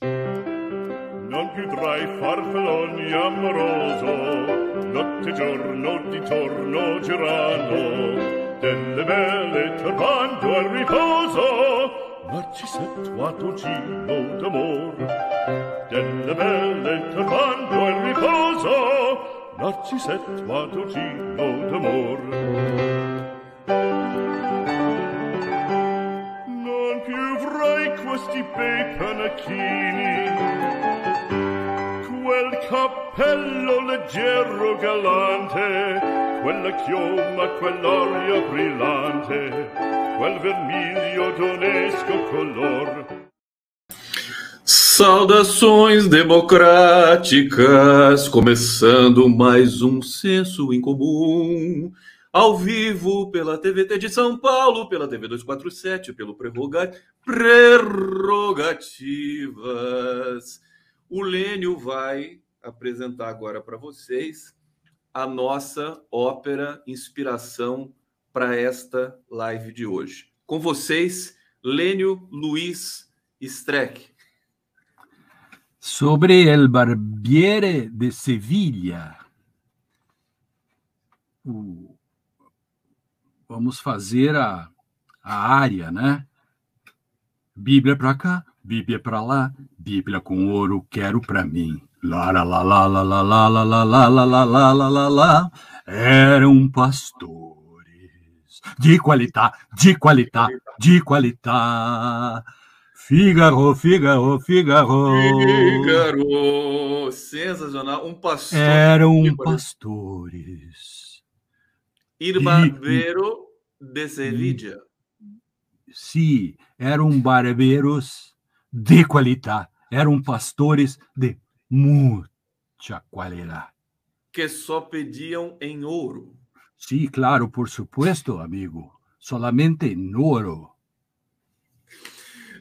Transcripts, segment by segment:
Non più tra i farfalloni amoroso, notte giorno di torno girano, delle belle turbando al riposo, Narcisetto a Tocino d'amor, delle belle turbando al riposo, Narcisetto a Tocino d'amor. Questi bei panacchini, quel cappello leggero galante, quella chioma, quell'aria brillante, quel vermiglio d'onesco color. Saudações democráticas, começando mais um senso em comum, ao vivo pela TVT de São Paulo, pela TV 247, pelo Prerroga- Prerrogativas. O Lênio vai apresentar agora para vocês a nossa ópera inspiração para esta live de hoje. Com vocês, Lênio Luiz Streck. Sobre el barbiere de Sevilha. O- Vamos fazer a, a área, né? Bíblia para cá, Bíblia para lá, Bíblia com ouro quero para mim. Lá, lá, lá, lá, lá, lá, lá, lá, lá, lá, lá, lá, lá, lá, lá, lá. Eram pastores de qualidade, de qualidade, de qualidade. Figaro, Figaro, Figaro. Fígaro! Sensacional. Um pastor. Eram pastores. Ir barbeiro de Sevilla. Sim, eram barbeiros de qualidade. Eram pastores de muita qualidade. Que só pediam em ouro. Sim, claro, por supuesto, amigo. Solamente em ouro.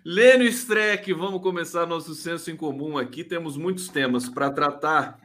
Lênio Streck, vamos começar nosso senso em comum aqui. Temos muitos temas para tratar.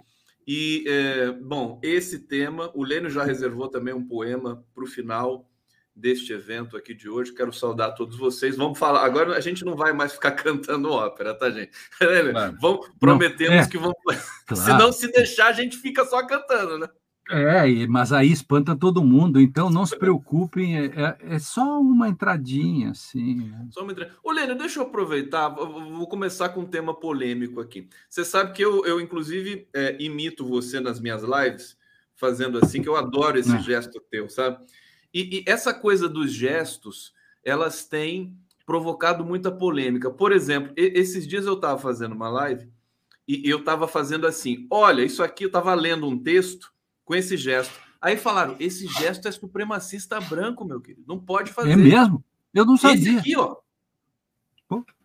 E, é, bom, esse tema, o Lênio já reservou também um poema para o final deste evento aqui de hoje. Quero saudar todos vocês. Vamos falar. Agora a gente não vai mais ficar cantando ópera, tá, gente? Lênio, Claro. Vamos, prometemos é. que vamos. Claro. Se não se deixar, a gente fica só cantando, né? É, mas aí espanta todo mundo, então não se preocupem, é, é- é só uma entradinha, assim. Só uma entre- Ô, Lênio, deixa eu aproveitar, vou começar com um tema polêmico aqui. Você sabe que eu, eu inclusive, é, imito você nas minhas lives, fazendo assim, que eu adoro esse É. gesto teu, sabe? E, e essa coisa dos gestos, elas têm provocado muita polêmica. Por exemplo, esses dias eu estava fazendo uma live e eu estava fazendo assim: olha, isso aqui eu estava lendo um texto com esse gesto. Aí falaram: esse gesto é supremacista branco, meu querido. Não pode fazer. É mesmo? Eu não Esse sabia, aqui, ó,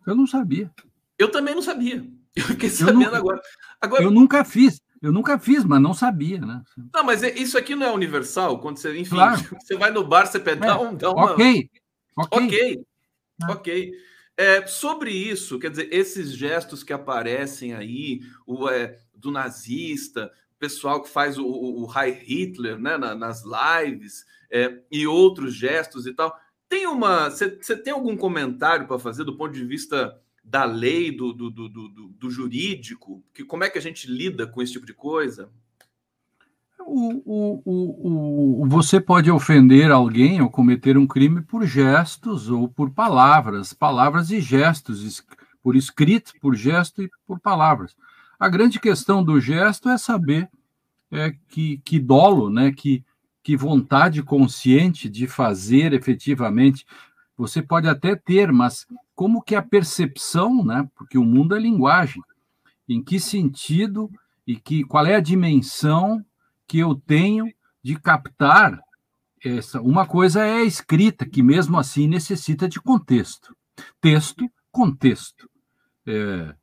eu não sabia. eu também não sabia. Eu fiquei Eu sabendo nunca- agora. Agora, Eu nunca fiz, eu nunca fiz, mas não sabia, né? não, mas é- isso aqui não é universal? Quando você, enfim, Claro. você vai no bar, você pede, É, dá, um, dá uma. Ok, ok. Ok, Ah. ok. É, sobre isso, quer dizer, esses gestos que aparecem aí, o, é, do nazista, pessoal que faz o, o, o Heil Hitler né, na- nas lives, é, e outros gestos e tal. Tem uma. Você tem algum comentário para fazer do ponto de vista da lei, do, do, do, do, do- jurídico? Que, como é que a gente lida com esse tipo de coisa? O, o, o, o, você pode ofender alguém ou cometer um crime por gestos ou por palavras, palavras e gestos, es- por escrito, por gesto e por palavras. A grande questão do gesto é saber é, que, que dolo, né, que, que vontade consciente de fazer efetivamente. Você pode até ter, mas como que a percepção, né, porque o mundo é linguagem, em que sentido e que qual é a dimensão que eu tenho de captar essa. Uma coisa é a escrita, que mesmo assim necessita de contexto. Texto, contexto. É,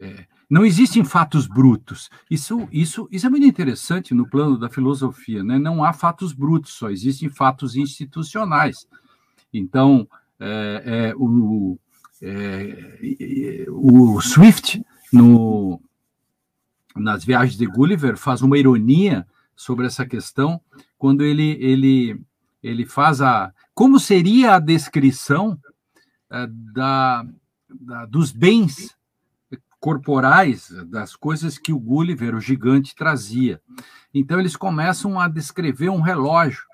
é, não existem fatos brutos. Isso, isso, isso é muito interessante no plano da filosofia. Né? Não há fatos brutos, só existem fatos institucionais. Então, é, é, o, é, o Swift, no, nas viagens de Gulliver, faz uma ironia sobre essa questão quando ele, ele, ele faz a. Como seria a descrição uh, da, da, dos bens corporais das coisas que o Gulliver, o gigante, trazia. Então eles começam a descrever um relógio,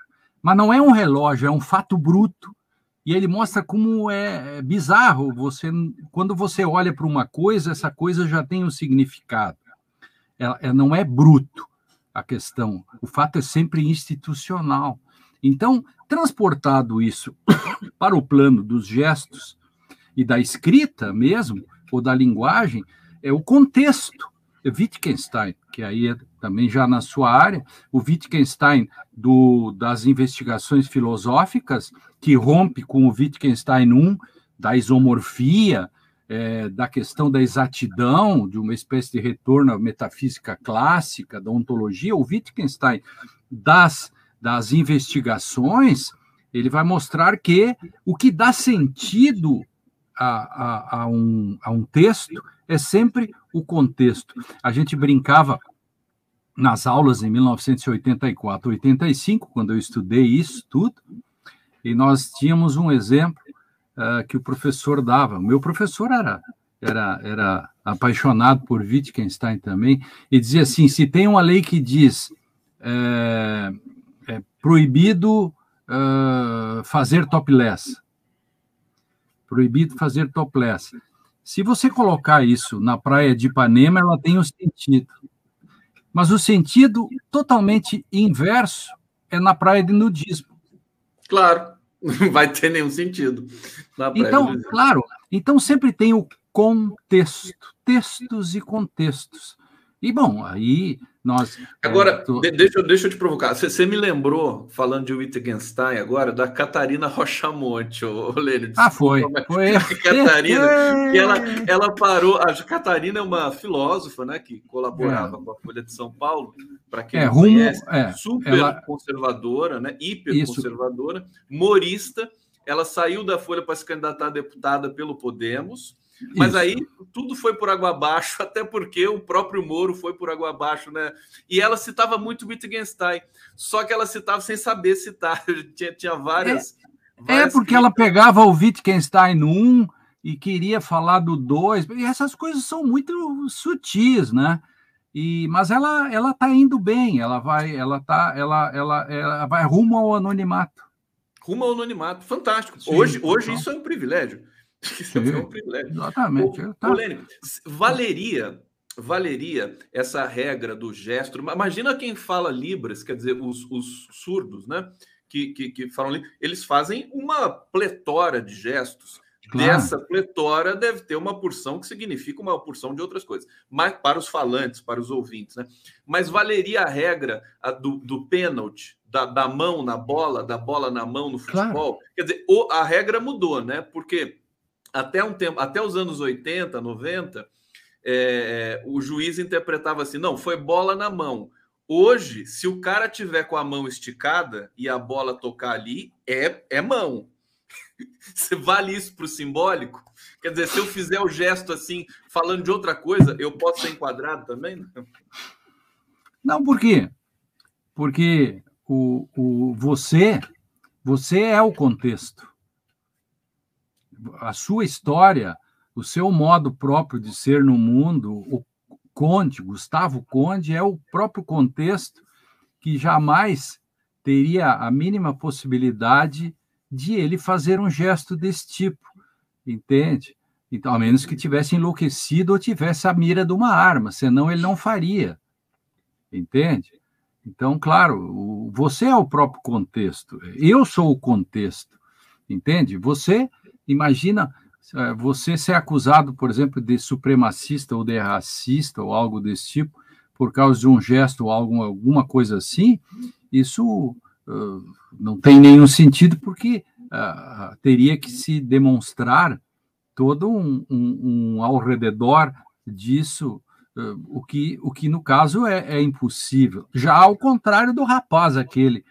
mas não é um relógio, é um fato bruto. E ele mostra como é bizarro você quando você olha para uma coisa, essa coisa já tem um significado. Ela, ela não é bruto a questão. O fato é sempre institucional. Então, transportado isso para o plano dos gestos e da escrita mesmo, ou da linguagem, é o contexto. É Wittgenstein, que aí é também já na sua área, o Wittgenstein do, das investigações filosóficas, que rompe com o Wittgenstein 1, da isomorfia, é, da questão da exatidão, de uma espécie de retorno à metafísica clássica, da ontologia, o Wittgenstein das, das investigações, ele vai mostrar que o que dá sentido a, a, a, um, a um texto é sempre o contexto. A gente brincava nas aulas em 1984, 85, quando eu estudei isso tudo, e nós tínhamos um exemplo uh, que o professor dava. O meu professor era, era, era apaixonado por Wittgenstein também, e dizia assim: se tem uma lei que diz é, é proibido uh, fazer topless, proibido fazer topless. Se você colocar isso na praia de Ipanema, ela tem um sentido. Mas o sentido totalmente inverso é na praia de nudismo. Claro, não vai ter nenhum sentido. então, claro, então sempre tem o contexto, textos e contextos. E bom, aí nós. Agora, é, deixa, deixa eu te provocar. Você, você, me lembrou, falando de Wittgenstein agora, da Catarina Rochamonte, o Lênin. Ah, foi. foi. Catarina, que ela, ela parou. A Catarina é uma filósofa, né, que colaborava é. com a Folha de São Paulo, para quem é, não rumo, conhece, é, super ela... conservadora, né, hiper conservadora, morista. Ela saiu da Folha para se candidatar a deputada pelo Podemos mas Isso. aí tudo foi por água abaixo, até porque o próprio Moro foi por água abaixo, né? E ela citava muito Wittgenstein, só que ela citava sem saber citar, tinha, tinha várias. É, várias é porque ela pegava o Wittgenstein 1 e queria falar do 2, e essas coisas são muito sutis, né? E, mas ela ela está indo bem, ela vai ela tá ela, ela ela vai rumo ao anonimato. Rumo ao anonimato, fantástico. Sim, hoje hoje então. isso é um privilégio. Isso é um privilégio. Exatamente. O, tá. Lênin, valeria, valeria essa regra do gesto. Imagina quem fala Libras, quer dizer, os, os surdos, né? Que, que, que falam eles fazem uma pletora de gestos. Claro. Dessa pletora deve ter uma porção que significa uma porção de outras coisas, mas para os falantes, para os ouvintes, né? Mas valeria a regra a do, do pênalti, da, da mão na bola, da bola na mão no futebol? Claro. Quer dizer, o, a regra mudou, né? Porque até um tempo, até os anos 80, 90, é, o juiz interpretava assim: não, foi bola na mão. Hoje, se o cara tiver com a mão esticada e a bola tocar ali, é, é mão. Você vale isso para o simbólico? Quer dizer, se eu fizer o gesto assim, falando de outra coisa, eu posso ser enquadrado também? Não, por quê? Porque o, o, você, você é o contexto a sua história, o seu modo próprio de ser no mundo, o Conde, Gustavo Conde, é o próprio contexto que jamais teria a mínima possibilidade de ele fazer um gesto desse tipo, entende? Então, a menos que tivesse enlouquecido ou tivesse a mira de uma arma, senão ele não faria, entende? Então, claro, você é o próprio contexto, eu sou o contexto, entende? Você Imagina é, você ser acusado, por exemplo, de supremacista ou de racista ou algo desse tipo, por causa de um gesto ou alguma, alguma coisa assim, isso uh, não tem nenhum sentido, porque uh, teria que se demonstrar todo um, um, um ao redor disso, uh, o, que, o que no caso é, é impossível. Já ao contrário do rapaz aquele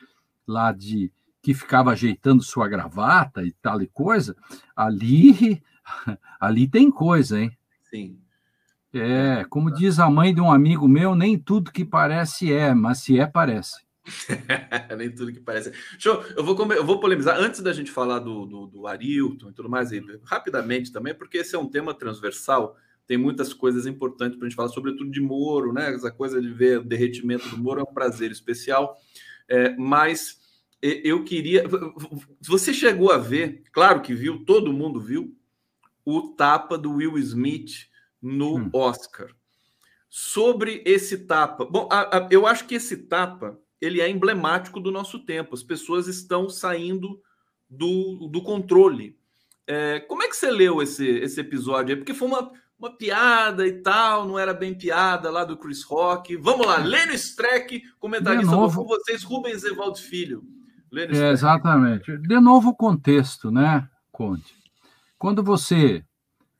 lá de que ficava ajeitando sua gravata e tal e coisa, ali, ali tem coisa, hein? Sim. É, como diz a mãe de um amigo meu, nem tudo que parece é, mas se é, parece. nem tudo que parece. Eu, eu, vou, eu vou polemizar antes da gente falar do, do, do Arilton e tudo mais, rapidamente também, porque esse é um tema transversal tem muitas coisas importantes para a gente falar, sobretudo de Moro, né? Essa coisa de ver o derretimento do Moro é um prazer especial. É, mas eu queria. Você chegou a ver, claro que viu, todo mundo viu, o tapa do Will Smith no hum. Oscar. Sobre esse tapa. Bom, a, a, eu acho que esse tapa ele é emblemático do nosso tempo. As pessoas estão saindo do, do controle. É, como é que você leu esse, esse episódio? Porque foi uma, uma piada e tal, não era bem piada lá do Chris Rock. Vamos lá, Lênio Streck, comentarista novo... com vocês, Rubens Evaldo Filho. É, exatamente. De novo o contexto, né, Conte? Quando você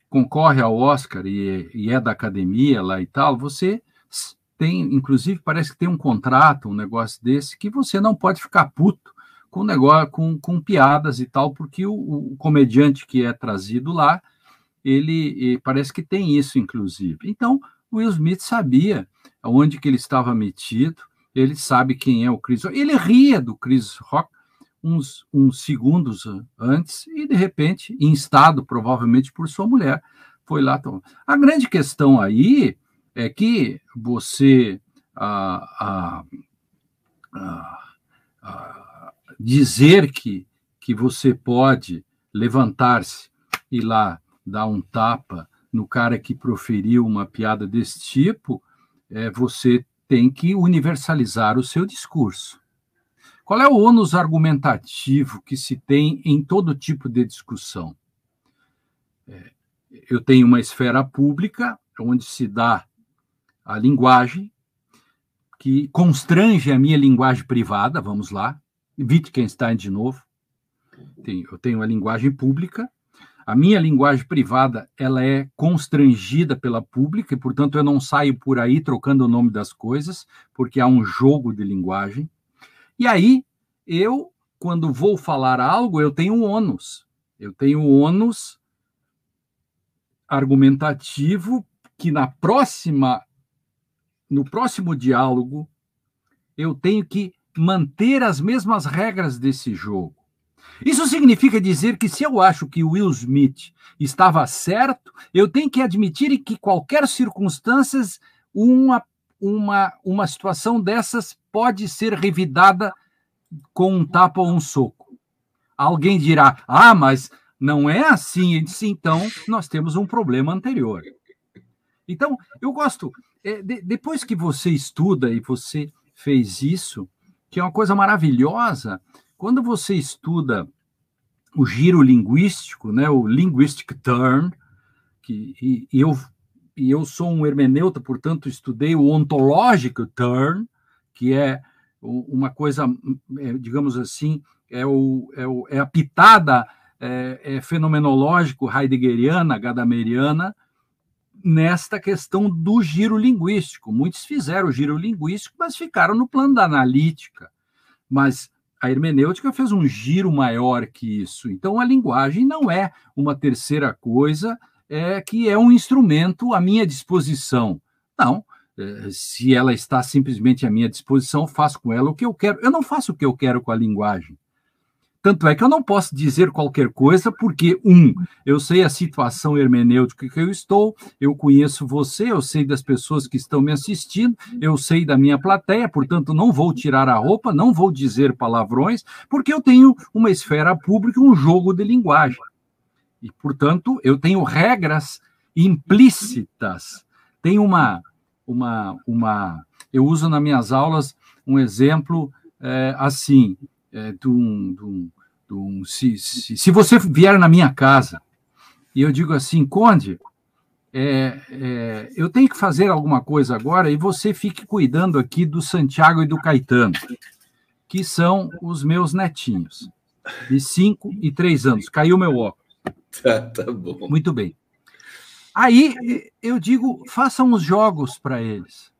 concorre ao Oscar e, e, é da academia lá e tal, você tem, inclusive, parece que tem um contrato, um negócio desse, que você não pode ficar puto com negócio, com, com piadas e tal, porque o, o comediante que é trazido lá, ele parece que tem isso, inclusive. Então, o Will Smith sabia onde que ele estava metido, ele sabe quem é o Chris Rock. Ele ria do Chris Rock uns, uns segundos antes e, de repente, instado provavelmente por sua mulher, foi lá tomar. A grande questão aí é que você dizer que, que você pode levantar-se e lá dar um tapa no cara que proferiu uma piada desse tipo, é, você tem que universalizar o seu discurso. Qual é o ônus argumentativo que se tem em todo tipo de discussão? É, eu tenho uma esfera pública onde se dá a linguagem que constrange a minha linguagem privada, vamos lá, Wittgenstein de novo. Eu tenho a linguagem pública, a minha linguagem privada ela é constrangida pela pública e, portanto, eu não saio por aí trocando o nome das coisas, porque há um jogo de linguagem. E aí, eu, quando vou falar algo, eu tenho um ônus. Eu tenho um ônus argumentativo que na próxima no próximo diálogo eu tenho que manter as mesmas regras desse jogo. Isso significa dizer que se eu acho que Will Smith estava certo, eu tenho que admitir que qualquer circunstância uma uma uma situação dessas pode ser revidada com um tapa ou um soco. Alguém dirá: "Ah, mas não é assim". Disse, então, nós temos um problema anterior. Então, eu gosto é, de, depois que você estuda e você fez isso, que é uma coisa maravilhosa, quando você estuda o giro linguístico, né, o linguistic turn, que e, e eu e eu sou um hermeneuta, portanto estudei o ontological turn, que é uma coisa, é, digamos assim, é, o, é, o, é a pitada é, é fenomenológico heideggeriana, gadameriana, nesta questão do giro linguístico. Muitos fizeram o giro linguístico, mas ficaram no plano da analítica. Mas a hermenêutica fez um giro maior que isso. Então, a linguagem não é uma terceira coisa é, que é um instrumento à minha disposição. Não. É, se ela está simplesmente à minha disposição, faço com ela o que eu quero. Eu não faço o que eu quero com a linguagem. Tanto é que eu não posso dizer qualquer coisa, porque, um, eu sei a situação hermenêutica que eu estou, eu conheço você, eu sei das pessoas que estão me assistindo, eu sei da minha plateia, portanto, não vou tirar a roupa, não vou dizer palavrões, porque eu tenho uma esfera pública, um jogo de linguagem. E, portanto, eu tenho regras implícitas. Tem uma, uma, uma. Eu uso nas minhas aulas um exemplo é, assim é, de um, de um, de um se, se, se, você vier na minha casa e eu digo assim, Conde, é, é, eu tenho que fazer alguma coisa agora e você fique cuidando aqui do Santiago e do Caetano, que são os meus netinhos, de 5 e 3 anos. Caiu meu óculos. Tá, tá bom. Muito bem. Aí eu digo, façam os jogos para eles.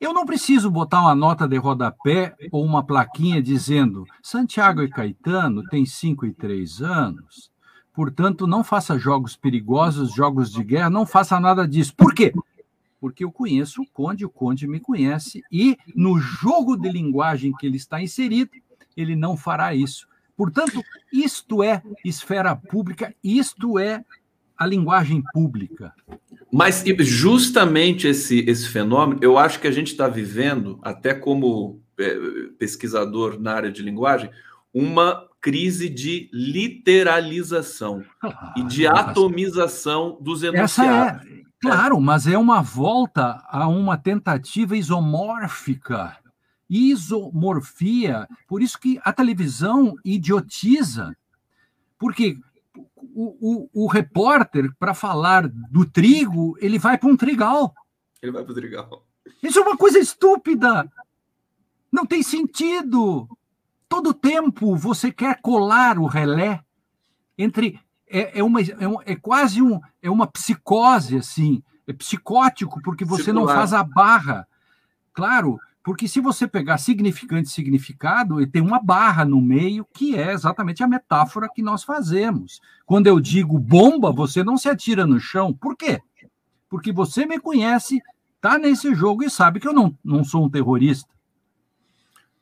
Eu não preciso botar uma nota de rodapé ou uma plaquinha dizendo Santiago e Caetano têm 5 e 3 anos, portanto, não faça jogos perigosos, jogos de guerra, não faça nada disso. Por quê? Porque eu conheço o Conde, o Conde me conhece, e no jogo de linguagem que ele está inserido, ele não fará isso. Portanto, isto é esfera pública, isto é a linguagem pública. Mas justamente esse, esse fenômeno, eu acho que a gente está vivendo, até como é, pesquisador na área de linguagem, uma crise de literalização ah, e de atomização dos enunciados. Essa é, claro, mas é uma volta a uma tentativa isomórfica. Isomorfia, por isso que a televisão idiotiza. Porque o, o, o repórter, para falar do trigo, ele vai para um trigal. Ele vai para o trigal. Isso é uma coisa estúpida. Não tem sentido. Todo tempo você quer colar o relé entre. É, é, uma, é, um, é quase um, é uma psicose, assim. É psicótico, porque você Circular. não faz a barra. Claro, porque se você pegar significante e significado, tem uma barra no meio que é exatamente a metáfora que nós fazemos. Quando eu digo bomba, você não se atira no chão. Por quê? Porque você me conhece, está nesse jogo e sabe que eu não, não sou um terrorista.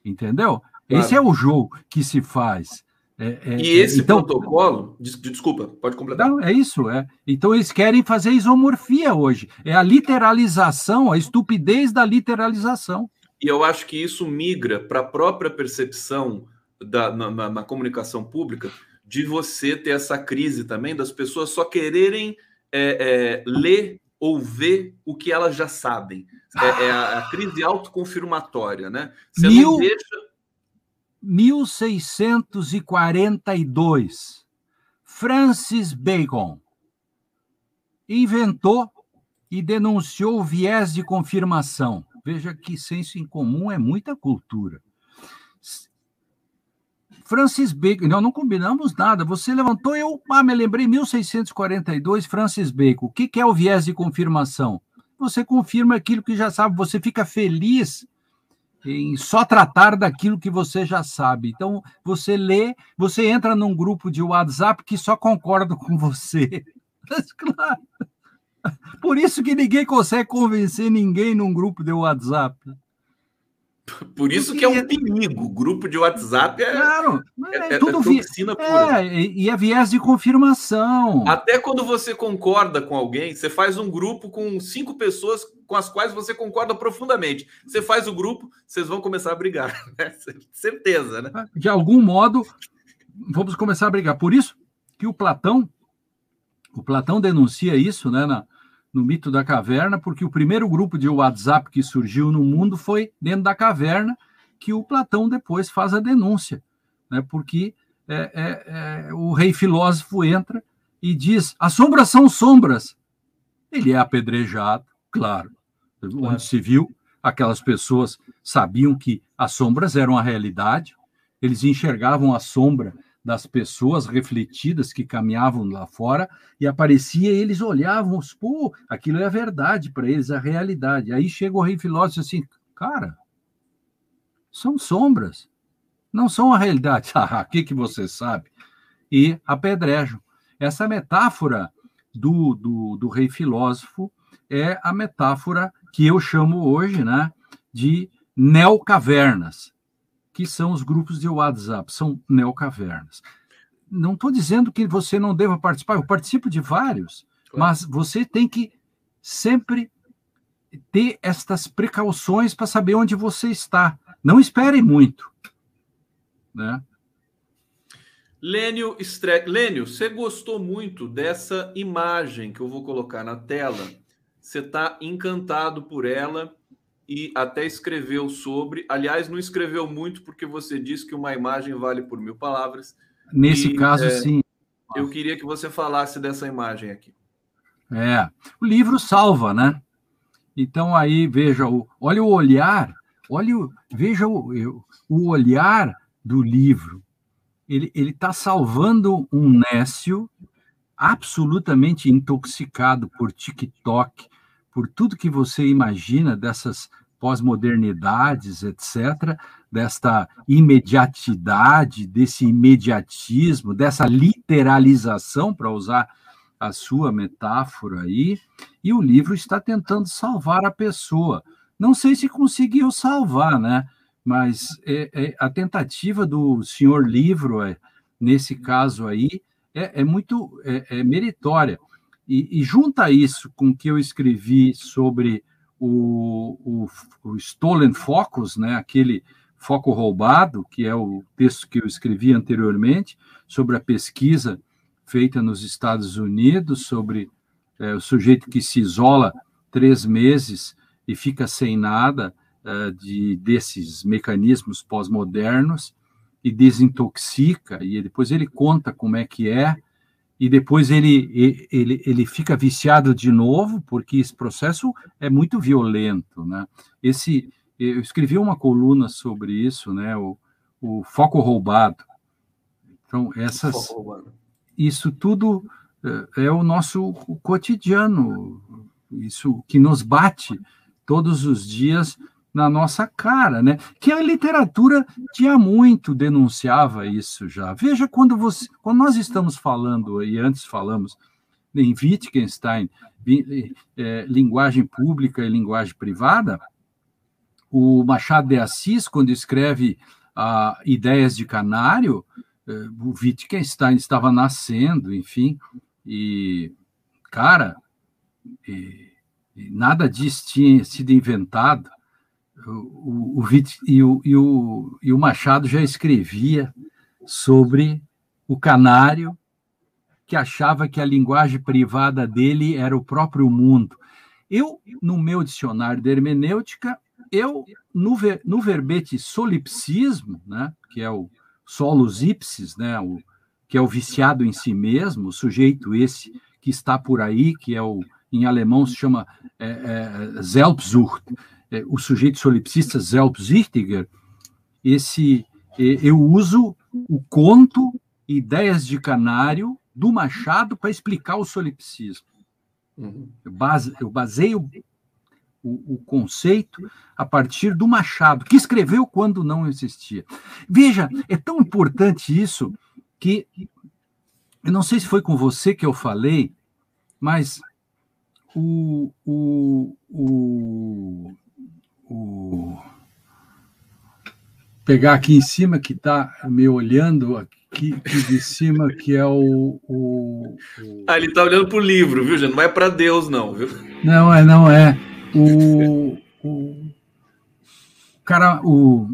Entendeu? Claro. Esse é o jogo que se faz. É, é, e esse então, protocolo, desculpa, pode completar. Não, é isso, é. Então eles querem fazer isomorfia hoje. É a literalização, a estupidez da literalização. E eu acho que isso migra para a própria percepção da, na, na, na, comunicação pública de você ter essa crise também das pessoas só quererem é, é, ler ou ver o que elas já sabem. É, é a, a, crise autoconfirmatória, né? Você Mil, não deixa... 1642, Francis Bacon inventou e denunciou o viés de confirmação. Veja que senso em comum é muita cultura. Francis Bacon, não, não combinamos nada. Você levantou, eu ah, me lembrei, 1642, Francis Bacon. O que, que é o viés de confirmação? Você confirma aquilo que já sabe, você fica feliz em só tratar daquilo que você já sabe. Então, você lê, você entra num grupo de WhatsApp que só concorda com você. Mas, claro. Por isso que ninguém consegue convencer ninguém num grupo de WhatsApp. Por isso que é um perigo. grupo de WhatsApp é, claro, é, é, é tudo toxina pura. É, e é viés de confirmação. Até quando você concorda com alguém, você faz um grupo com cinco pessoas com as quais você concorda profundamente. Você faz o grupo, vocês vão começar a brigar. Né? Certeza, né? De algum modo, vamos começar a brigar. Por isso que o Platão, o Platão denuncia isso, né? Na, no mito da caverna, porque o primeiro grupo de WhatsApp que surgiu no mundo foi dentro da caverna, que o Platão depois faz a denúncia, né? porque é, é, é, o rei filósofo entra e diz: as sombras são sombras. Ele é apedrejado, claro, onde se viu, aquelas pessoas sabiam que as sombras eram a realidade, eles enxergavam a sombra das pessoas refletidas que caminhavam lá fora e aparecia, e eles olhavam, pô, aquilo é a verdade para eles, a realidade. Aí chega o rei filósofo assim, cara, são sombras, não são a realidade. Ah, o que, que você sabe? E apedrejam. Essa metáfora do, do, do rei filósofo é a metáfora que eu chamo hoje né, de neocavernas que são os grupos de WhatsApp, são neocavernas. Não estou dizendo que você não deva participar, eu participo de vários, claro. mas você tem que sempre ter estas precauções para saber onde você está. Não espere muito. Né? Lênio, Stre... Lênio, você gostou muito dessa imagem que eu vou colocar na tela? Você está encantado por ela e até escreveu sobre. Aliás, não escreveu muito porque você disse que uma imagem vale por mil palavras. Nesse e, caso, é, sim. Eu queria que você falasse dessa imagem aqui. É, o livro salva, né? Então aí veja o, olha o olhar, olha o, veja o, o olhar do livro. Ele ele está salvando um Nécio absolutamente intoxicado por TikTok, por tudo que você imagina dessas pós-modernidades, etc., desta imediatidade, desse imediatismo, dessa literalização, para usar a sua metáfora aí, e o livro está tentando salvar a pessoa. Não sei se conseguiu salvar, né? Mas é, é, a tentativa do senhor livro, é, nesse caso aí, é, é muito é, é meritória. E, e junta isso com o que eu escrevi sobre o, o, o Stolen Focus, né, aquele foco roubado, que é o texto que eu escrevi anteriormente, sobre a pesquisa feita nos Estados Unidos, sobre é, o sujeito que se isola três meses e fica sem nada é, de desses mecanismos pós-modernos e desintoxica, e depois ele conta como é que é, e depois ele, ele, ele fica viciado de novo, porque esse processo é muito violento. Né? Esse, eu escrevi uma coluna sobre isso, né? o, o foco roubado. Então, essas, isso tudo é, é o nosso cotidiano, isso que nos bate todos os dias na nossa cara, né? Que a literatura tinha muito denunciava isso já. Veja quando você, quando nós estamos falando e antes falamos em Wittgenstein, é, linguagem pública e linguagem privada, o Machado de Assis quando escreve ah, Ideias de Canário, é, o Wittgenstein estava nascendo, enfim, e cara, e, e nada disso tinha sido inventado o, o, e, o, e, o, e o Machado já escrevia sobre o canário que achava que a linguagem privada dele era o próprio mundo. Eu, no meu dicionário de hermenêutica, eu, no, ver, no verbete solipsismo, né, que é o solus ipsis, né, o, que é o viciado em si mesmo, o sujeito esse que está por aí, que é o, em alemão se chama é, é, é, o sujeito solipsista Selbstsichtiger, esse eu uso o conto Ideias de Canário do Machado para explicar o solipsismo. Uhum. Eu, base, eu baseio o, o, conceito a partir do Machado, que escreveu quando não existia. Veja, é tão importante isso que eu não sei se foi com você que eu falei, mas o, o, o o pegar aqui em cima que está me olhando aqui, aqui, de cima que é o, o, o... ah ele está olhando para o livro viu gente? Não é para Deus não viu? Não é não é. O, o cara o,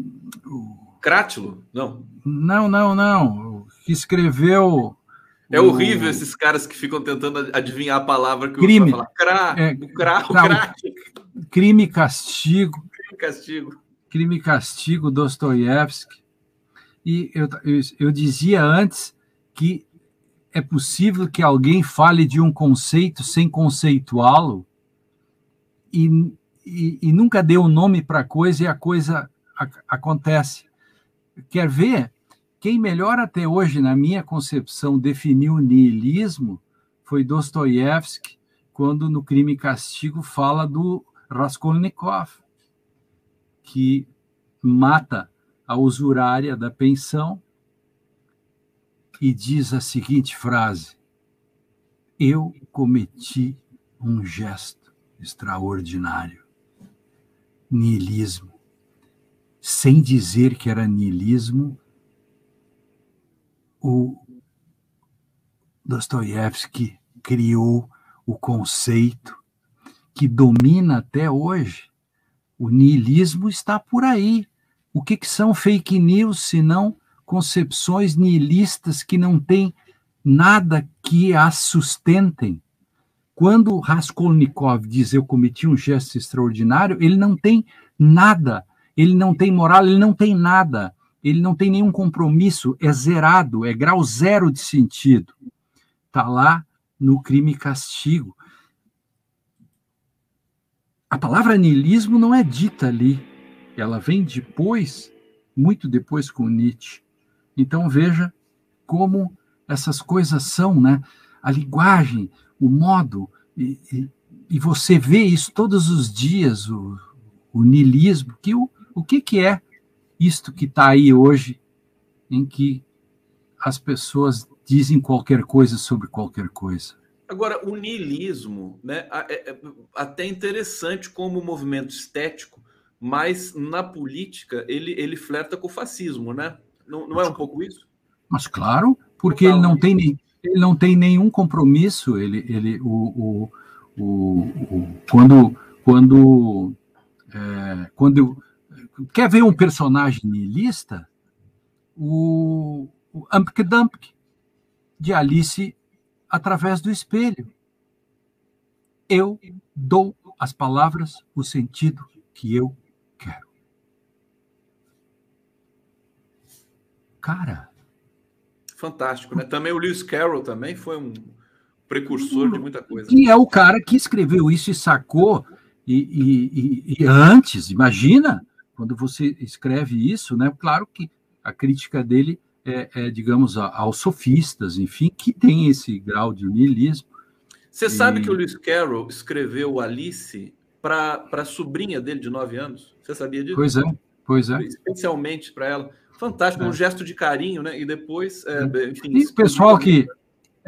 o... Crátilo? Não. Não não não. Que escreveu é horrível esses caras que ficam tentando adivinhar a palavra que crime. o. Crá, é, o crá, o crime castigo. Crime e castigo. Crime e castigo, Dostoiévski. E eu, eu, eu dizia antes que é possível que alguém fale de um conceito sem conceituá-lo e, e, e, nunca dê um nome para a coisa e a coisa a, acontece. Quer ver? Quem melhor até hoje, na minha concepção, definiu o niilismo foi Dostoiévski, quando no Crime e Castigo fala do Raskolnikov, que mata a usurária da pensão e diz a seguinte frase: Eu cometi um gesto extraordinário. Niilismo. Sem dizer que era niilismo, o Dostoiévski criou o conceito que domina até hoje. O niilismo está por aí. O que, que são fake news se não concepções nihilistas que não têm nada que as sustentem? Quando Raskolnikov diz eu cometi um gesto extraordinário, ele não tem nada, ele não tem moral, ele não tem nada ele não tem nenhum compromisso, é zerado, é grau zero de sentido. Está lá no crime e castigo. A palavra niilismo não é dita ali, ela vem depois, muito depois com Nietzsche. Então veja como essas coisas são, né? A linguagem, o modo, e, e, e você vê isso todos os dias, o, o niilismo, que o, o que, que é isto que está aí hoje, em que as pessoas dizem qualquer coisa sobre qualquer coisa. Agora, o niilismo, né, é, é até interessante como movimento estético, mas na política ele, ele flerta com o fascismo, né? Não, não é um pouco isso? Mas claro, porque ele não tem ele não tem nenhum compromisso. Ele, ele, o, o, o, o quando, quando, é, quando quer ver um personagem niilista, o, o Ampk Dumpk de Alice através do espelho. Eu dou às palavras o sentido que eu quero. Cara. Fantástico, né? Também o Lewis Carroll também foi um precursor de muita coisa. E é o cara que escreveu isso e sacou. E, e, e, antes, imagina, quando você escreve isso, né? Claro que a crítica dele é, é digamos, aos sofistas, enfim, que tem esse grau de niilismo. Você e... sabe que o Lewis Carroll escreveu Alice para a sobrinha dele de nove anos? Você sabia disso? Pois é, pois é. Especialmente para ela. Fantástico, é. um gesto de carinho, né? E depois, é, enfim. E pessoal que.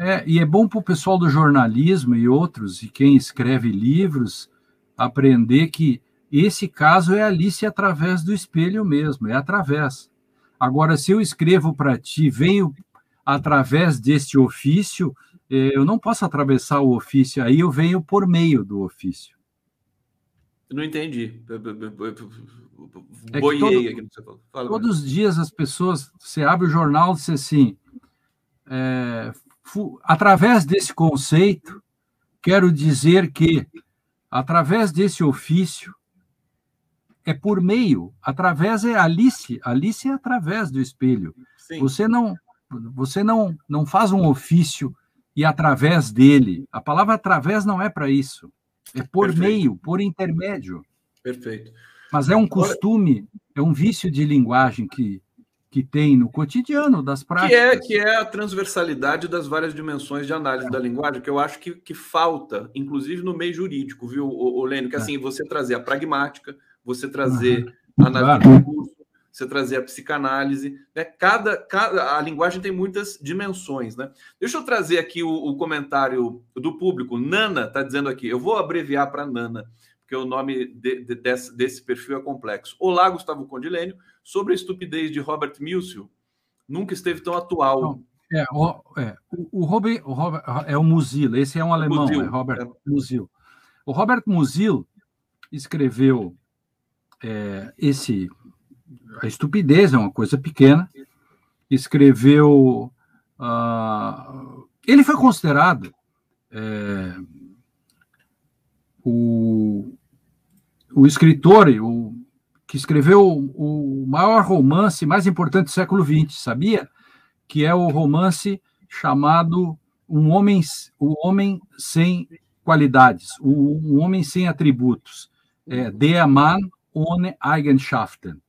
É, e é bom para o pessoal do jornalismo e outros, e quem escreve livros, aprender que esse caso é Alice através do espelho mesmo, é através. Agora, se eu escrevo para ti, venho através deste ofício, eh, eu não posso atravessar o ofício, aí eu venho por meio do ofício. Não entendi. É Boiei aqui no que você falou. Fala, todos os dias as pessoas, você abre o jornal e diz assim, é, através desse conceito, quero dizer que, através desse ofício, é por meio, através é Alice, Alice é através do espelho. Sim. Você não você não não faz um ofício e através dele. A palavra através não é para isso. É por Perfeito. meio, por intermédio. Perfeito. Mas é um costume, é um vício de linguagem que, que tem no cotidiano das práticas. Que é, que é a transversalidade das várias dimensões de análise da linguagem, que eu acho que, que falta, inclusive no meio jurídico, viu, Lênio? Que é. assim, você trazer a pragmática, você trazer a análise claro. do curso, você trazer a psicanálise. Né? Cada, cada, a linguagem tem muitas dimensões. Né? Deixa eu trazer aqui o, o comentário do público. Nana está dizendo aqui, eu vou abreviar para Nana porque o nome de, de, desse, desse, perfil é complexo. Olá, Gustavo Condilênio, sobre a estupidez de Robert Musil, nunca esteve tão atual. Não, é, o, é, o, o, Robert, o Robert, é o Musil, esse é um alemão, Musil, é Robert é. Musil. O Robert Musil escreveu é, esse a estupidez é uma coisa pequena. Escreveu, uh, ele foi considerado é, o, o escritor o, que escreveu o, o maior romance mais importante do século XX, sabia? Que é o romance chamado Um Homem, o homem Sem Qualidades, o, Um Homem Sem Atributos, é, Mann ohne Eigenschaften.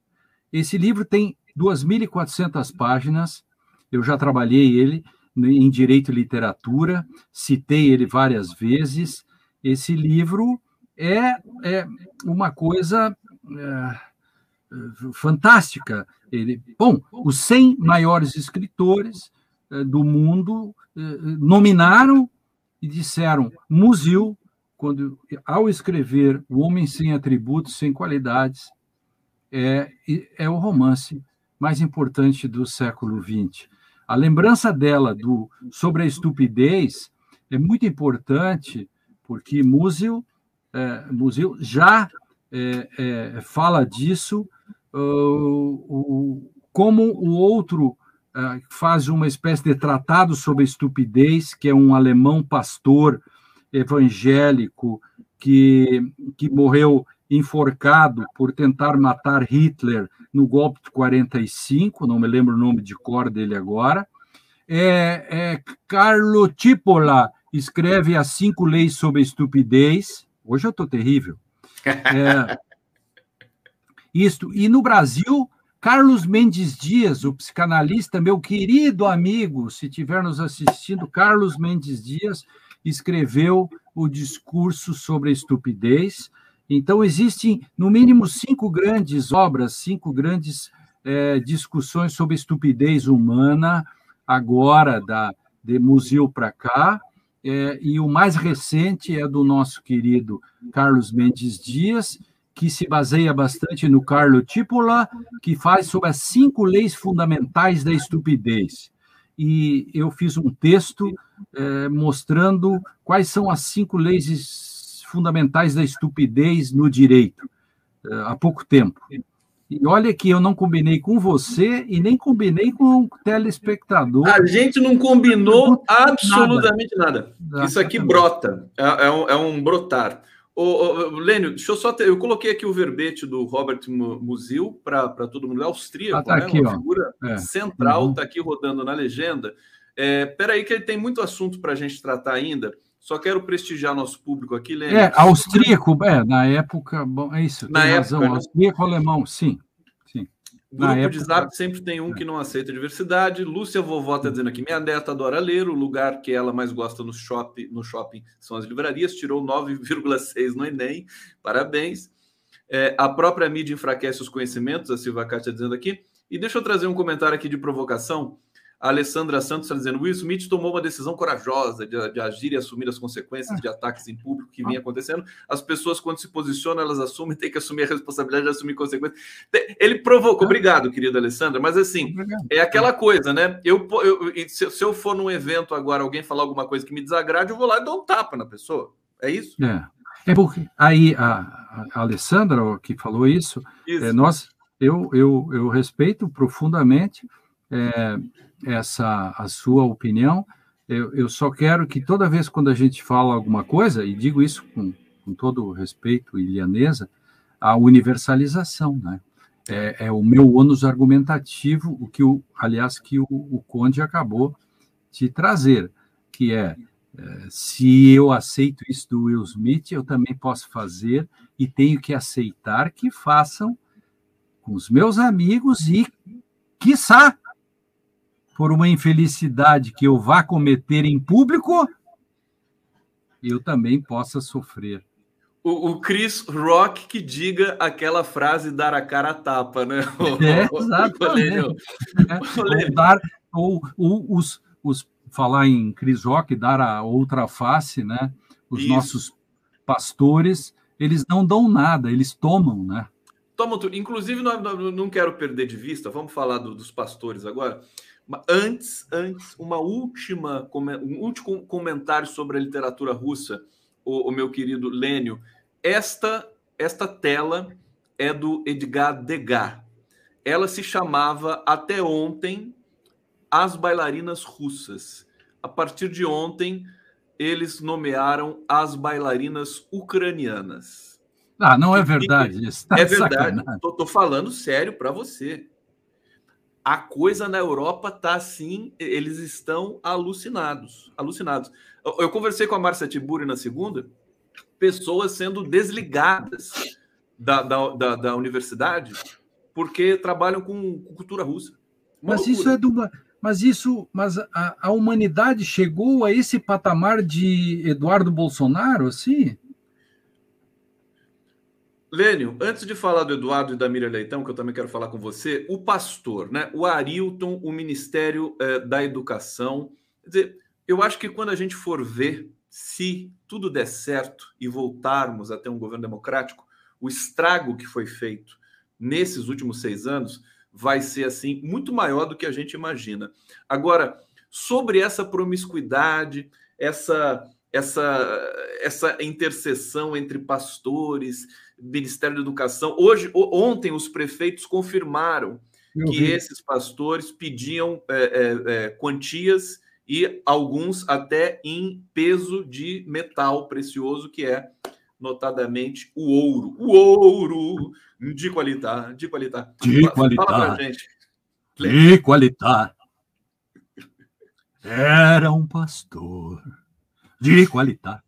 Esse livro tem 2.400 páginas, eu já trabalhei ele em Direito e Literatura, citei ele várias vezes, esse livro é, é uma coisa é, fantástica. Ele, bom, os 100 maiores escritores é, do mundo é, nominaram e disseram: Musil, quando ao escrever O Homem Sem Atributos, Sem Qualidades, é, é o romance mais importante do século XX. A lembrança dela do, sobre a estupidez é muito importante porque Musil, é, Musil já é, é, fala disso, uh, como o outro uh, faz uma espécie de tratado sobre a estupidez, que é um alemão pastor evangélico que, que morreu enforcado por tentar matar Hitler no golpe de 45, não me lembro o nome de cor dele agora. É, é Carlo Tipola, escreve as cinco leis sobre a estupidez. Hoje eu estou terrível. É, isto. E no Brasil, Carlos Mendes Dias, o psicanalista, meu querido amigo, se estiver nos assistindo, Carlos Mendes Dias escreveu o discurso sobre a estupidez. Então, existem, no mínimo, cinco grandes obras, cinco grandes é, discussões sobre estupidez humana, agora, da, de Museu para cá. É, e o mais recente é do nosso querido Carlos Mendes Dias, que se baseia bastante no Carlo Tipola, que faz sobre as cinco leis fundamentais da estupidez. E eu fiz um texto é, mostrando quais são as cinco leis fundamentais da estupidez no direito, é, há pouco tempo. E olha que eu não combinei com você e nem combinei com o telespectador. A gente não combinou absolutamente nada. nada. Isso aqui brota, é, é, um, é um brotar. Ô, ô, Lênio, deixa eu só. Ter, eu coloquei aqui o verbete do Robert Musil para todo mundo. É austríaco, ah, tá né? Aqui, Uma ó. figura é. central, está uhum. Tá aqui rodando na legenda. É, peraí, que ele tem muito assunto para a gente tratar ainda. Só quero prestigiar nosso público aqui, Lênin. É, austríaco, é, na época, bom, é isso, na época, razão, né? austríaco alemão, sim. Grupo época... de zap sempre tem um é. que não aceita diversidade. Lúcia Vovó está dizendo aqui: minha neta adora ler, o lugar que ela mais gosta no shopping, no shopping são as livrarias, tirou 9,6 no Enem. Parabéns. É, a própria mídia enfraquece os conhecimentos, a Silva Cátia dizendo aqui. E deixa eu trazer um comentário aqui de provocação. A Alessandra Santos está dizendo: Will Smith tomou uma decisão corajosa de, de, agir e assumir as consequências de ataques em público que vinha acontecendo. As pessoas, quando se posicionam, elas assumem, têm que assumir a responsabilidade de assumir consequências. Ele provocou, obrigado, querida Alessandra, mas assim, é aquela coisa, né? Eu, eu se, se, eu for num evento agora, alguém falar alguma coisa que me desagrade, eu vou lá e dou um tapa na pessoa. É isso? É. É porque aí a, a Alessandra que falou isso, isso. É, nós, eu, eu, eu respeito profundamente. É, essa a sua opinião. Eu, eu, só quero que toda vez quando a gente fala alguma coisa, e digo isso com, com todo respeito e a universalização, né? É, é, o meu ônus argumentativo, o que o, aliás, que o, o Conde acabou de trazer, que é, é, se eu aceito isso do Will Smith, eu também posso fazer e tenho que aceitar que façam com os meus amigos e, quiçá, por uma infelicidade que eu vá cometer em público, eu também possa sofrer. O, o, Chris Rock que diga aquela frase dar a cara a tapa, né? É, exatamente. é, dar, ou, ou os, os, falar em Chris Rock, dar a outra face, né? Os Isso. nossos pastores, eles não dão nada, eles tomam, né? Tomam tudo. Inclusive, não, não quero perder de vista, vamos falar do, dos pastores agora. Antes, antes, uma última, um último comentário sobre a literatura russa, o, o meu querido Lênio. Esta, esta tela é do Edgar Degas. Ela se chamava até ontem As Bailarinas Russas. A partir de ontem, eles nomearam as bailarinas ucranianas. Ah, não é verdade. Isso tá é verdade. Estou falando sério para você a coisa na Europa tá assim, eles estão alucinados, alucinados. Eu, eu conversei com a Márcia Tiburi na segunda, pessoas sendo desligadas da, da, da, da universidade porque trabalham com, com cultura russa. Uma mas loucura. isso é do mas isso, mas a, a humanidade chegou a esse patamar de Eduardo Bolsonaro, assim? Lênio, antes de falar do Eduardo e da Miriam Leitão, que eu também quero falar com você, o pastor, né? o Arilton, o Ministério eh, da Educação. Quer dizer, eu acho que quando a gente for ver se tudo der certo e voltarmos a ter um governo democrático, o estrago que foi feito nesses últimos seis anos vai ser assim muito maior do que a gente imagina. Agora, sobre essa promiscuidade, essa essa essa interseção entre pastores, Ministério da Educação. Hoje, ontem, os prefeitos confirmaram que esses pastores pediam é, é, é, quantias e alguns até em peso de metal precioso, que é notadamente o ouro. O ouro de qualidade, de qualidade. De qualidade. Fala pra gente. De qualidade. Era um pastor de qualidade.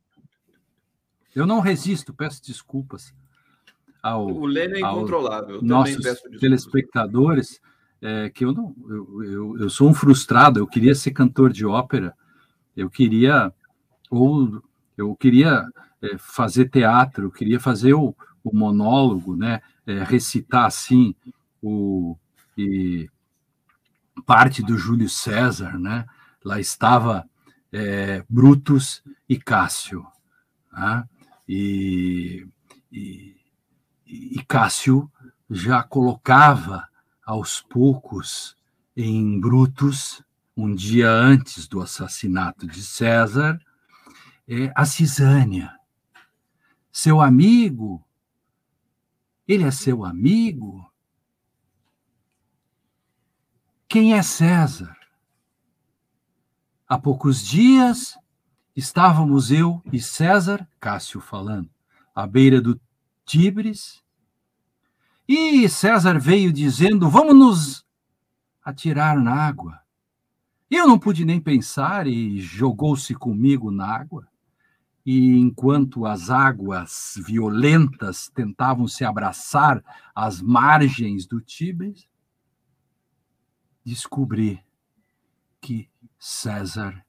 Eu não resisto, peço desculpas ao, o Lênin é incontrolável. nossos telespectadores é, que eu não eu, eu, eu, sou um frustrado. Eu queria ser cantor de ópera. Eu queria ou eu queria é, fazer teatro. Eu queria fazer o, o monólogo, né? É, recitar assim o e parte do Júlio César, né? Lá estava é, Brutus e Cássio, né? e, e e Cássio já colocava aos poucos em Brutus um dia antes do assassinato de César, é, a Cisânia. Seu amigo, ele é seu amigo? Quem é César? Há poucos dias estávamos eu e César, Cássio falando, à beira do Tibres, e César veio dizendo: Vamos nos atirar na água. Eu não pude nem pensar e jogou-se comigo na água. E enquanto as águas violentas tentavam se abraçar às margens do Tibes, descobri que César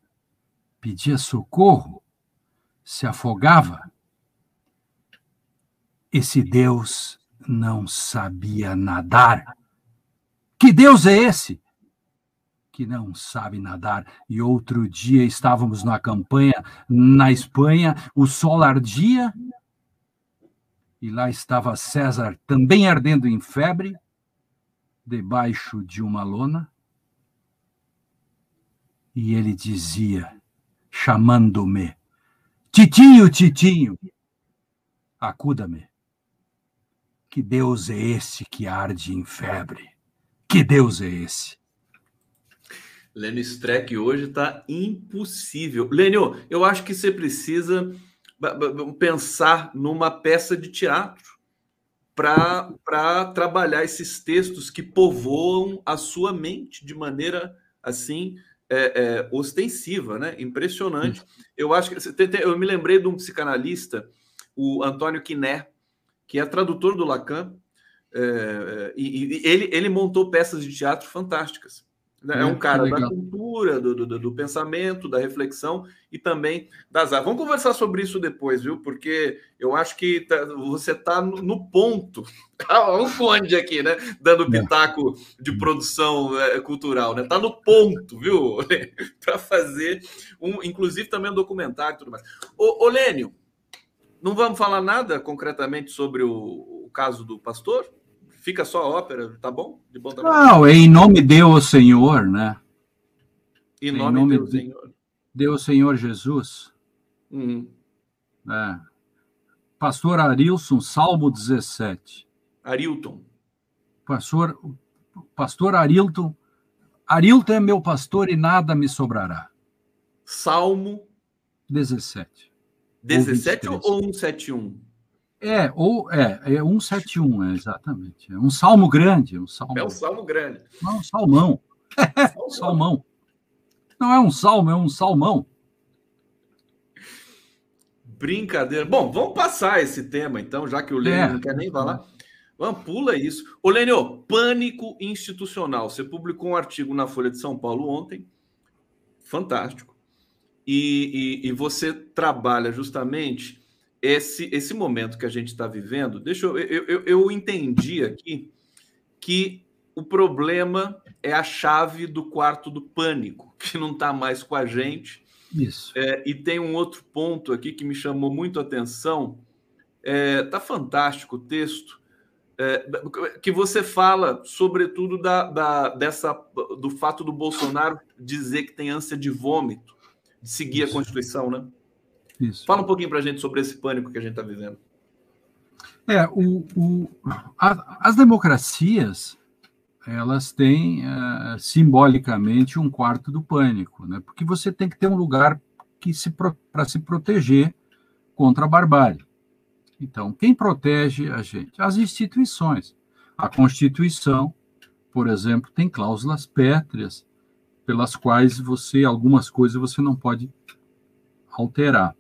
pedia socorro, se afogava. Esse Deus não sabia nadar. Que Deus é esse? que não sabe nadar. E outro dia estávamos na campanha na Espanha, o sol ardia e lá estava César também ardendo em febre, debaixo de uma lona. E ele dizia, chamando-me: Titinho, Titinho, acuda-me. Que Deus é esse que arde em febre? Que Deus é esse? Lênio Streck hoje está impossível. Lênio, eu acho que você precisa pensar numa peça de teatro para trabalhar esses textos que povoam a sua mente de maneira assim é, é, ostensiva, né? Impressionante. Eu acho que eu me lembrei de um psicanalista, o Antônio Quiné, que é tradutor do Lacan, é, e, e ele, ele montou peças de teatro fantásticas. Né? É um cara da cultura, do, do, do, pensamento, da reflexão e também das artes. Vamos conversar sobre isso depois, viu? Porque eu acho que tá, você está no, no, ponto. um conde aqui, né? Dando é. pitaco de produção é, cultural, né? Está no ponto, viu? Para fazer um, inclusive também um documentário e tudo mais. Ô, ô Lênio, não vamos falar nada concretamente sobre o, o caso do pastor? Fica só a ópera, tá bom? De bom tamanho. Não, é em nome de o Senhor, né? Em nome, em nome de Senhor. De o Senhor Jesus. Uhum. É. Pastor Arilson, Salmo 17. Arilton. Pastor, pastor Arilton. Arilton é meu pastor e nada me sobrará. Salmo 17. 17 ou, ou 171? É, ou é, é 171, é, exatamente. É um salmo grande. Um salmo, é um salmo grande. Não, um salmão. Salmão. salmão. Não é um salmo, é um salmão. Brincadeira. Bom, vamos passar esse tema, então, já que o Lênin é. não quer nem falar. Vamos, pula isso. Ô, Lênio, pânico institucional. Você publicou um artigo na Folha de São Paulo ontem. Fantástico. E, e, e você trabalha justamente esse, esse momento que a gente está vivendo, deixa eu, eu, eu, eu entendi aqui que o problema é a chave do quarto do pânico, que não está mais com a gente. Isso. É, e tem um outro ponto aqui que me chamou muito a atenção. É, tá fantástico o texto. É, que você fala, sobretudo, da, da, dessa, do fato do Bolsonaro dizer que tem ânsia de vômito, seguir Isso. a Constituição, né? Isso. Fala um pouquinho para a gente sobre esse pânico que a gente está vivendo. É, o, o a, as democracias elas têm uh, simbolicamente um quarto do pânico, né? Porque você tem que ter um lugar que se para se proteger contra a barbárie. Então, quem protege a gente? As instituições. A Constituição, por exemplo, tem cláusulas pétreas pelas quais você algumas coisas você não pode alterar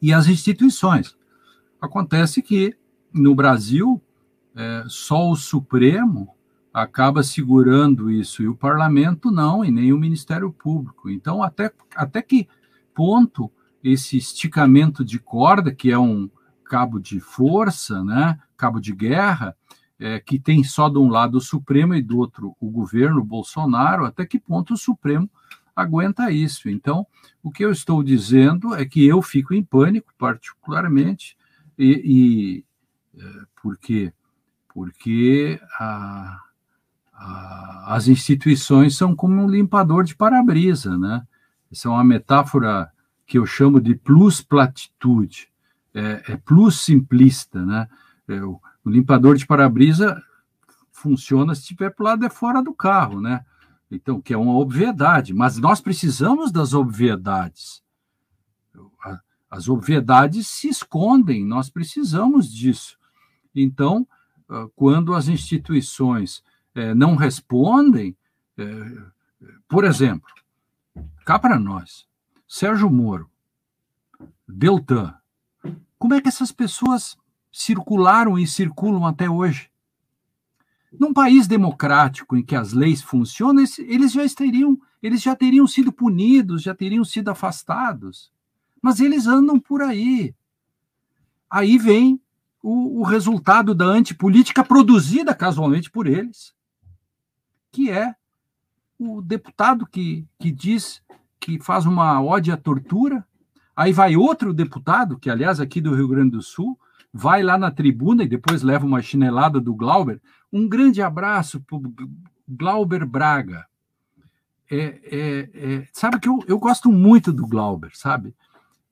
e as instituições. Acontece que, no Brasil, é, só o Supremo acaba segurando isso, e o parlamento não, e nem o Ministério Público. Então, até, até que ponto esse esticamento de corda, que é um cabo de força, né, cabo de guerra, é, que tem só de um lado o Supremo e do outro o governo Bolsonaro, até que ponto o Supremo aguenta isso. Então, o que eu estou dizendo é que eu fico em pânico, particularmente, e, e é, por quê? Porque a, as instituições são como um limpador de para-brisa, né? Essa é uma metáfora que eu chamo de plus-platitude, é, é plus simplista, né? É, o, limpador de para-brisa funciona se estiver para o lado de fora do carro, né? Então, que é uma obviedade, mas nós precisamos das obviedades. As obviedades se escondem, nós precisamos disso. Então, ah, quando as instituições eh, não respondem, eh, por exemplo, cá para nós, Sérgio Moro, Deltan, como é que essas pessoas circularam e circulam até hoje? Num país democrático em que as leis funcionam, eles já teriam, eles já teriam sido punidos, já teriam sido afastados. Mas eles andam por aí. Aí vem o, o resultado da antipolítica produzida casualmente por eles, que é o deputado que, que diz que faz uma ódio à tortura, aí vai outro deputado, que aliás aqui do Rio Grande do Sul, vai lá na tribuna e depois leva uma chinelada do Glauber. Um grande abraço para Glauber Braga. É, é, é, sabe que eu, eu gosto muito do Glauber, sabe?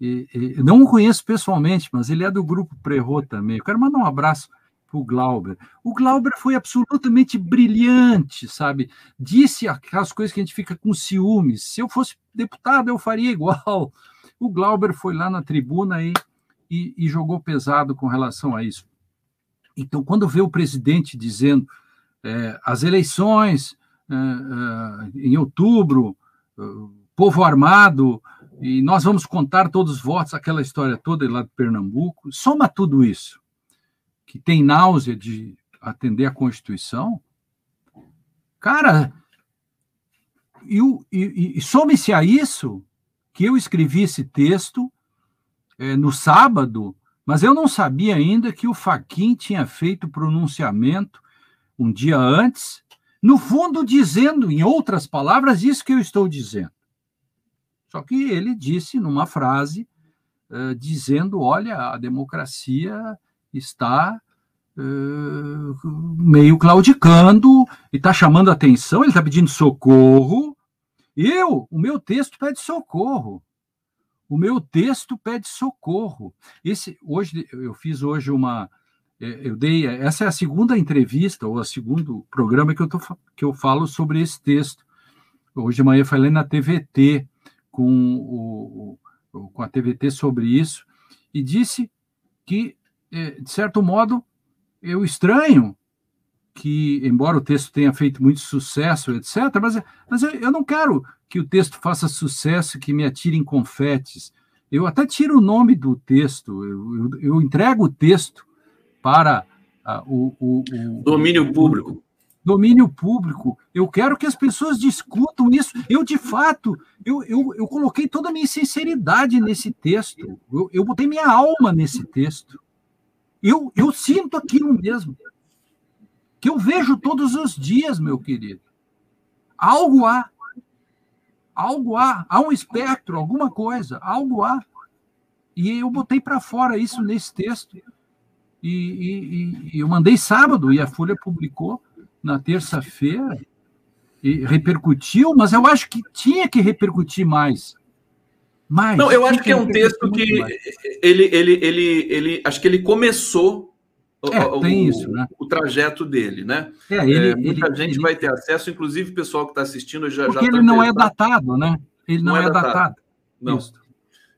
E, e, não o conheço pessoalmente, mas ele é do grupo Prerro também. Eu quero mandar um abraço para o Glauber. O Glauber foi absolutamente brilhante, sabe? Disse aquelas coisas que a gente fica com ciúmes. Se eu fosse deputado, eu faria igual. O Glauber foi lá na tribuna e, e, e jogou pesado com relação a isso. Então, quando vê o presidente dizendo é, as eleições é, é, em outubro, é, povo armado, e nós vamos contar todos os votos, aquela história toda lá de Pernambuco. Soma tudo isso, que tem náusea de atender a Constituição. Cara, e, e, e some-se a isso que eu escrevi esse texto é, no sábado, mas eu não sabia ainda que o Faquin tinha feito pronunciamento um dia antes, no fundo dizendo, em outras palavras, isso que eu estou dizendo. Só que ele disse numa frase uh, dizendo: olha, a democracia está uh, meio claudicando e está chamando atenção, ele está pedindo socorro. Eu, o meu texto pede socorro. O meu texto pede socorro. Esse hoje eu fiz hoje uma eh, eu dei essa é a segunda entrevista ou a segundo programa que eu tô, que eu falo sobre esse texto. Hoje de manhã falei na TVT com, o, o, com a TVT sobre isso e disse que, é, de certo modo, eu estranho que, embora o texto tenha feito muito sucesso, etc., mas, mas eu, eu não quero que o texto faça sucesso, que me atirem confetes. Eu até tiro o nome do texto, eu, eu, eu entrego o texto para uh, o, o, o, domínio público domínio público. Eu quero que as pessoas discutam isso. Eu, de fato, eu, eu, eu coloquei toda a minha sinceridade nesse texto. Eu, eu botei minha alma nesse texto. Eu, eu sinto aquilo mesmo. Que eu vejo todos os dias, meu querido. Algo há. Algo há. Há um espectro, alguma coisa. Algo há. E eu botei para fora isso nesse texto. E, e, e, eu mandei sábado e a Folha publicou na terça-feira e repercutiu, mas eu acho que tinha que repercutir mais. mais Não, eu acho que é um texto que ele, ele, ele, ele, acho que ele começou é, o, tem o, isso, né? o trajeto dele, né? É, ele, é, muita ele, gente ele, vai ter acesso, inclusive o pessoal que está assistindo já Porque já ele não é datado, né? Ele não, não é, é, datado. datado. Não. Isso.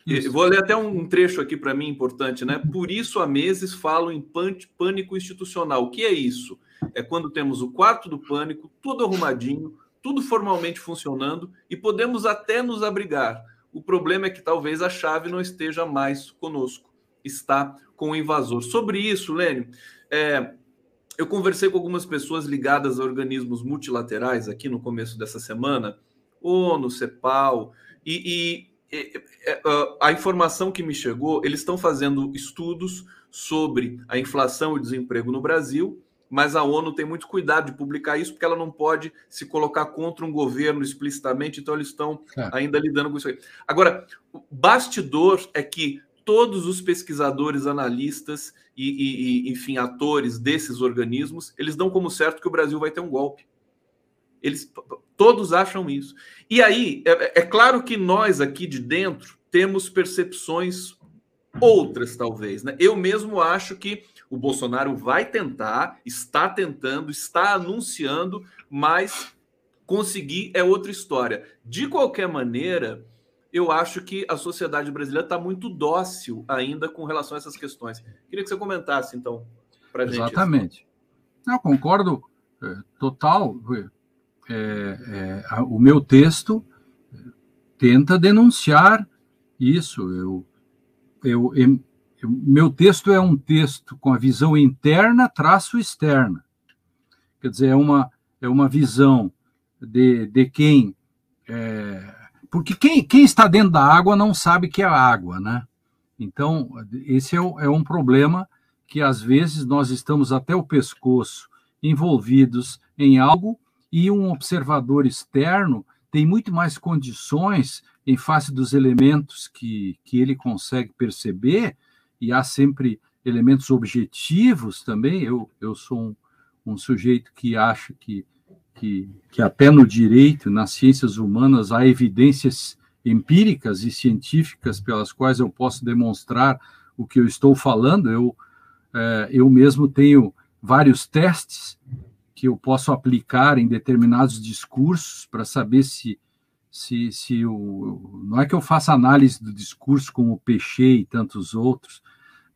Isso. Vou ler até um trecho aqui para mim importante, né? Por isso há meses falo em pânico institucional. O que é isso? é quando temos o quarto do pânico, tudo arrumadinho, tudo formalmente funcionando e podemos até nos abrigar. O problema é que talvez a chave não esteja mais conosco, está com o invasor. Sobre isso, Lênio, é, eu conversei com algumas pessoas ligadas a organismos multilaterais aqui no começo dessa semana, ONU, CEPAL, e, e, e é, a informação que me chegou, eles estão fazendo estudos sobre a inflação e desemprego no Brasil mas a ONU tem muito cuidado de publicar isso, porque ela não pode se colocar contra um governo explicitamente, então eles estão é. ainda lidando com isso aí. Agora, o bastidor é que todos os pesquisadores, analistas e, e, enfim, atores desses organismos, eles dão como certo que o Brasil vai ter um golpe. Eles todos acham isso. E aí, é, é claro que nós aqui de dentro temos percepções outras, talvez. Né? Eu mesmo acho que o Bolsonaro vai tentar, está tentando, está anunciando, mas conseguir é outra história. De qualquer maneira, eu acho que a sociedade brasileira está muito dócil ainda com relação a essas questões. Queria que você comentasse, então, para gente. Exatamente. Eu concordo é, total. É, é, o meu texto tenta denunciar isso. Eu, eu, eu, meu texto é um texto com a visão interna traço externa. Quer dizer, é uma, é uma visão de, de quem. É, porque quem, quem está dentro da água não sabe que é água, né? Então, esse é, é um problema que às vezes nós estamos até o pescoço envolvidos em algo e um observador externo tem muito mais condições em face dos elementos que, que ele consegue perceber, e há sempre elementos objetivos também. Eu, eu sou um, um sujeito que acha que que, que até no direito, nas ciências humanas, há evidências empíricas e científicas pelas quais eu posso demonstrar o que eu estou falando. Eu, é, eu mesmo tenho vários testes que eu posso aplicar em determinados discursos para saber se se, se o, não é que eu faça análise do discurso como o Peixe e tantos outros,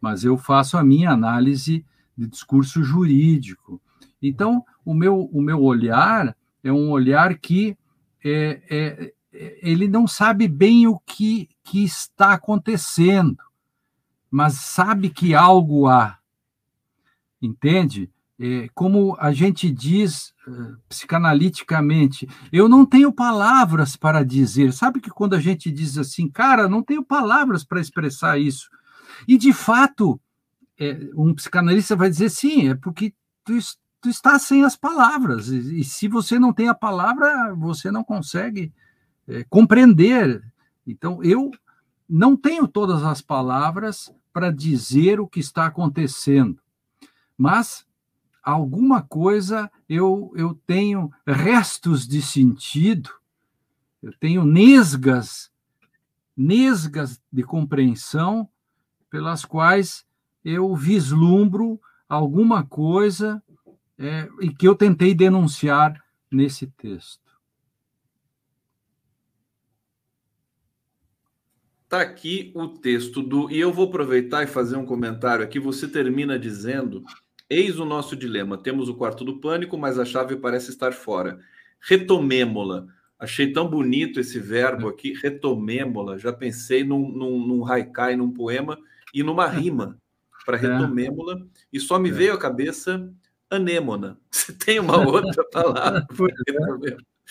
mas eu faço a minha análise de discurso jurídico. Então, o meu, o meu olhar é um olhar que é, é, ele não sabe bem o que, que está acontecendo, mas sabe que algo há. Entende? É, como a gente diz uh, psicanaliticamente, eu não tenho palavras para dizer. Sabe que quando a gente diz assim, cara, não tenho palavras para expressar isso. E de fato, é, um psicanalista vai dizer sim, é porque tu, tu está sem as palavras. E, e, se você não tem a palavra, você não consegue é, compreender. Então, eu não tenho todas as palavras para dizer o que está acontecendo, mas alguma coisa eu, eu tenho restos de sentido, eu tenho nesgas, nesgas de compreensão pelas quais eu vislumbro alguma coisa é, e que eu tentei denunciar nesse texto. Está aqui o texto do. E eu vou aproveitar e fazer um comentário aqui. Você termina dizendo: Eis o nosso dilema. Temos o quarto do pânico, mas a chave parece estar fora. Retomêmola. Achei tão bonito esse verbo aqui, retomêmola. Já pensei num, num, num haikai, num poema e numa rima para é. retomêmola. E só me é. veio à cabeça anêmona. Você tem uma outra palavra?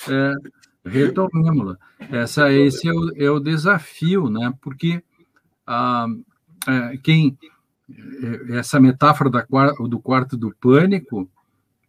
é, é, retomemos-la. Essa, esse é o, é o, desafio, né? porque ah, é, quem é, essa metáfora da, do quarto do pânico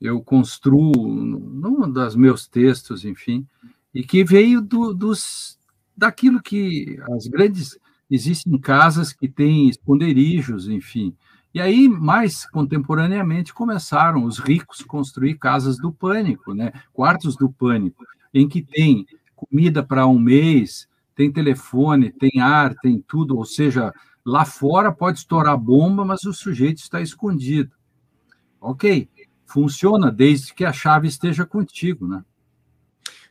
eu construo num dos meus textos, enfim, e que veio do, dos daquilo que as grandes existem casas que têm esconderijos, enfim, e aí, mais contemporaneamente, começaram os ricos a construir casas do pânico, né? quartos do pânico, em que tem comida para um mês, tem telefone, tem ar, tem tudo, ou seja, lá fora pode estourar bomba, mas o sujeito está escondido. Ok, funciona desde que a chave esteja contigo, né?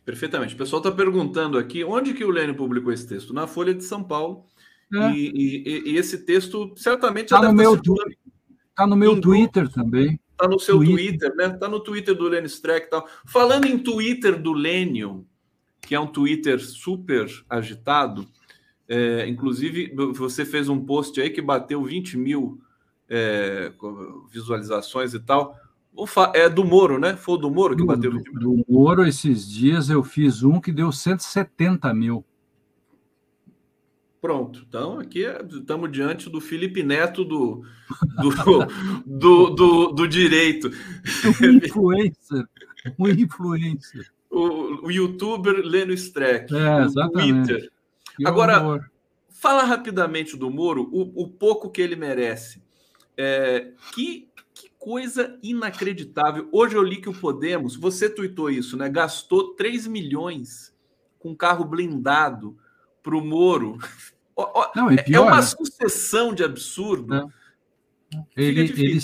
Perfeitamente. O pessoal está perguntando aqui onde que o Lênin publicou esse texto? Na Folha de São Paulo. É. E, e, e, esse texto certamente está no, meu tu... tá no meu Twitter também. Está no seu Twitter, Twitter né? Está no Twitter do Lenny Streck e tal. Falando em Twitter do Lênio, que é um Twitter super agitado, é, inclusive você fez um post aí que bateu 20 mil é, visualizações e tal. É do Moro, né? Foi o do Moro que do, bateu 20 mil. Do Moro, esses dias eu fiz um que deu 170 mil. Pronto. Então, aqui é, estamos diante do Felipe Neto do, do, do, do, do direito. Um influencer. Um influencer. O, o youtuber Leno Streck. É, exatamente. Twitter. Agora, fala rapidamente do Moro, o, o pouco que ele merece. É, que, que coisa inacreditável. Hoje eu li que o Podemos, você tuitou isso, né? Gastou 3 milhões com carro blindado para o Moro. Não, é, pior, é uma sucessão de absurdo. É. Ele, ele,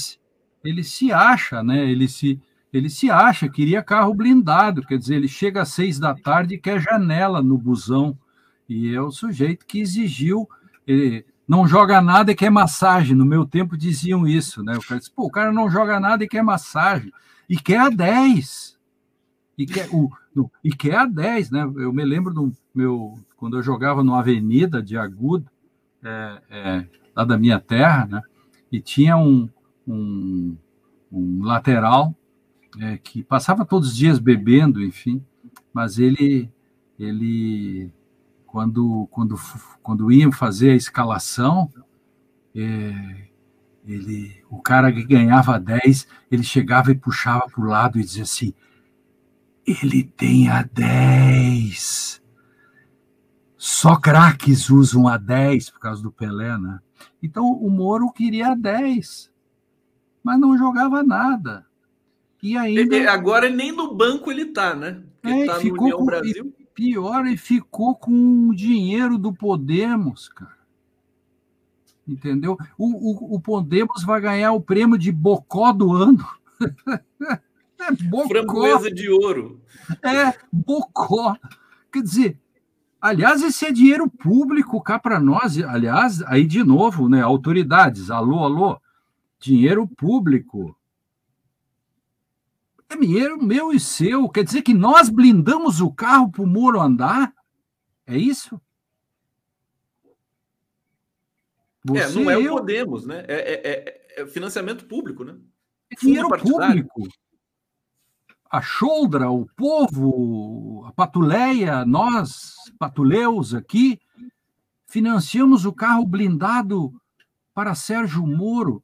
ele se acha, né? Ele se, ele se acha, queria carro blindado, quer dizer, ele chega às seis da tarde e quer janela no busão. E é o sujeito que exigiu. Ele, não joga nada e quer massagem. No meu tempo diziam isso, né? O cara disse, pô, o cara não joga nada e quer massagem. E quer a 10. E quer, o, e quer a 10, né? Eu me lembro do meu. Quando eu jogava no Avenida de Agudo, é, é, lá da minha terra, né? E tinha um, um, um lateral é, que passava todos os dias bebendo, enfim, mas ele, ele quando, quando, quando iam fazer a escalação, é, ele, o cara que ganhava 10, ele chegava e puxava para o lado e dizia assim: ele tem a 10. Só craques usam a 10 por causa do Pelé, né? Então o Moro queria a 10, mas não jogava nada. E ainda. Agora nem no banco ele tá, né? Ele é, tá no União com, Brasil pior, ele ficou com o dinheiro do Podemos, cara. Entendeu? O, o, o Podemos vai ganhar o prêmio de Bocó do ano. é Bocó. Framboesa de ouro. É, Bocó. Quer dizer, aliás, esse é dinheiro público cá para nós. Aliás, aí de novo, né? Autoridades, alô, alô. Dinheiro público é dinheiro meu e seu. Quer dizer que nós blindamos o carro para o Moro andar? É isso? Você, é, não é eu... o Podemos, né? É, é, é, é financiamento público, né? É dinheiro público. A Choldra, o povo, a Patuleia, nós, patuleus aqui, financiamos o carro blindado para Sérgio Moro,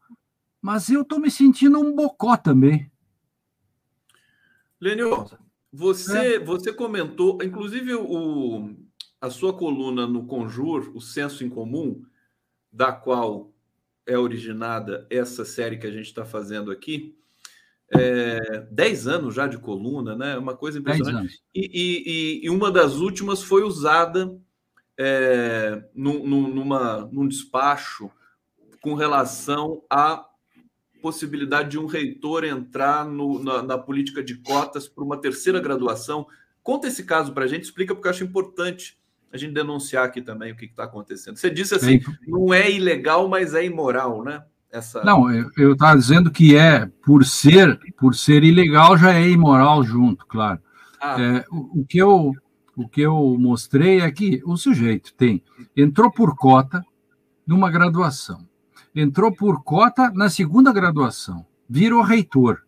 mas eu estou me sentindo um bocó também. Lênio, você, é. você comentou, inclusive o, a sua coluna no Conjur, o Senso em Comum, da qual é originada essa série que a gente está fazendo aqui, é, dez anos já de coluna, né? Uma coisa impressionante. E, e, e, uma das últimas foi usada é, num, numa, num despacho com relação a possibilidade de um reitor entrar no, na, na, política de cotas para uma terceira graduação. Conta esse caso para a gente, explica, porque eu acho importante a gente denunciar aqui também o que está acontecendo. Você disse assim, Sim. não é ilegal, mas é imoral, né? Essa... Não, eu estava dizendo que é, por ser, por ser ilegal, já é imoral junto, claro. Ah. É, o, o, que eu, o que eu mostrei é que o sujeito tem, entrou por cota numa graduação entrou por cota na segunda graduação, virou reitor.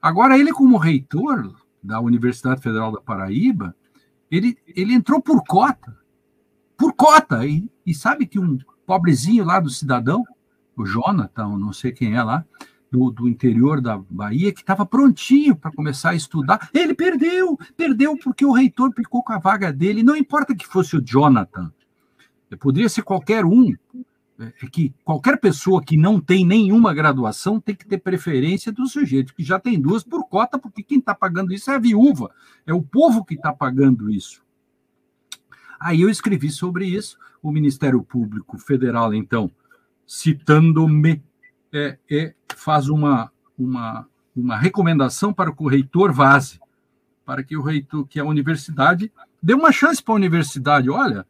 Agora, ele, como reitor da Universidade Federal da Paraíba, ele, ele entrou por cota. Por cota. E, e sabe que um pobrezinho lá do cidadão, o Jonathan, não sei quem é lá, do, do interior da Bahia, que estava prontinho para começar a estudar, ele perdeu. Perdeu porque o reitor ficou com a vaga dele. Não importa que fosse o Jonathan. Poderia ser qualquer um é que qualquer pessoa que não tem nenhuma graduação tem que ter preferência do sujeito que já tem duas por cota, porque quem está pagando isso é a viúva, é o povo que está pagando isso. Aí eu escrevi sobre isso, o Ministério Público Federal, então, citando-me, é, é, faz uma, uma, uma recomendação para que o reitor vaze, para que o reitor, que a universidade dê uma chance para a universidade, olha,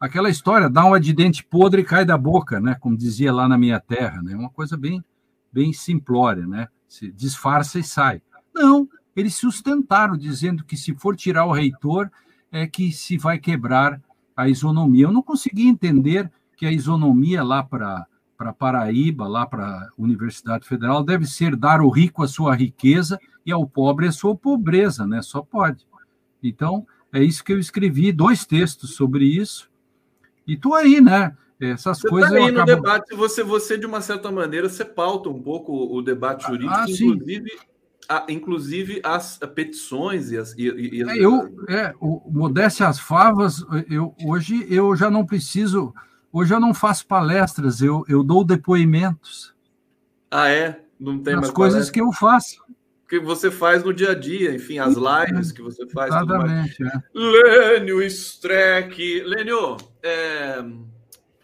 aquela história, dá uma de dente podre e cai da boca, né? Como dizia lá na minha terra, né? Uma coisa bem, bem simplória, né? Se disfarça e sai. Não, eles sustentaram dizendo que se for tirar o reitor é que se vai quebrar a isonomia. Eu não consegui entender que a isonomia lá para para Paraíba, lá para a Universidade Federal, deve ser dar ao rico a sua riqueza e ao pobre a sua pobreza, né? Só pode. Então, é isso que eu escrevi, dois textos sobre isso, e tu aí, né? Essas você coisas. Tá aí no acabo... debate, você, você, de uma certa maneira, você pauta um pouco o debate jurídico, ah, inclusive, a, inclusive as petições e as. E, e as... É, eu, é, o, modéstia às favas, eu, hoje eu já não preciso. Hoje eu não faço palestras, eu, eu dou depoimentos. Ah, é? Não tem As coisas palestra. que eu faço. Que você faz no dia a dia, enfim, as lives que você faz. Exatamente. É. Lênio Streck. Lênio, é,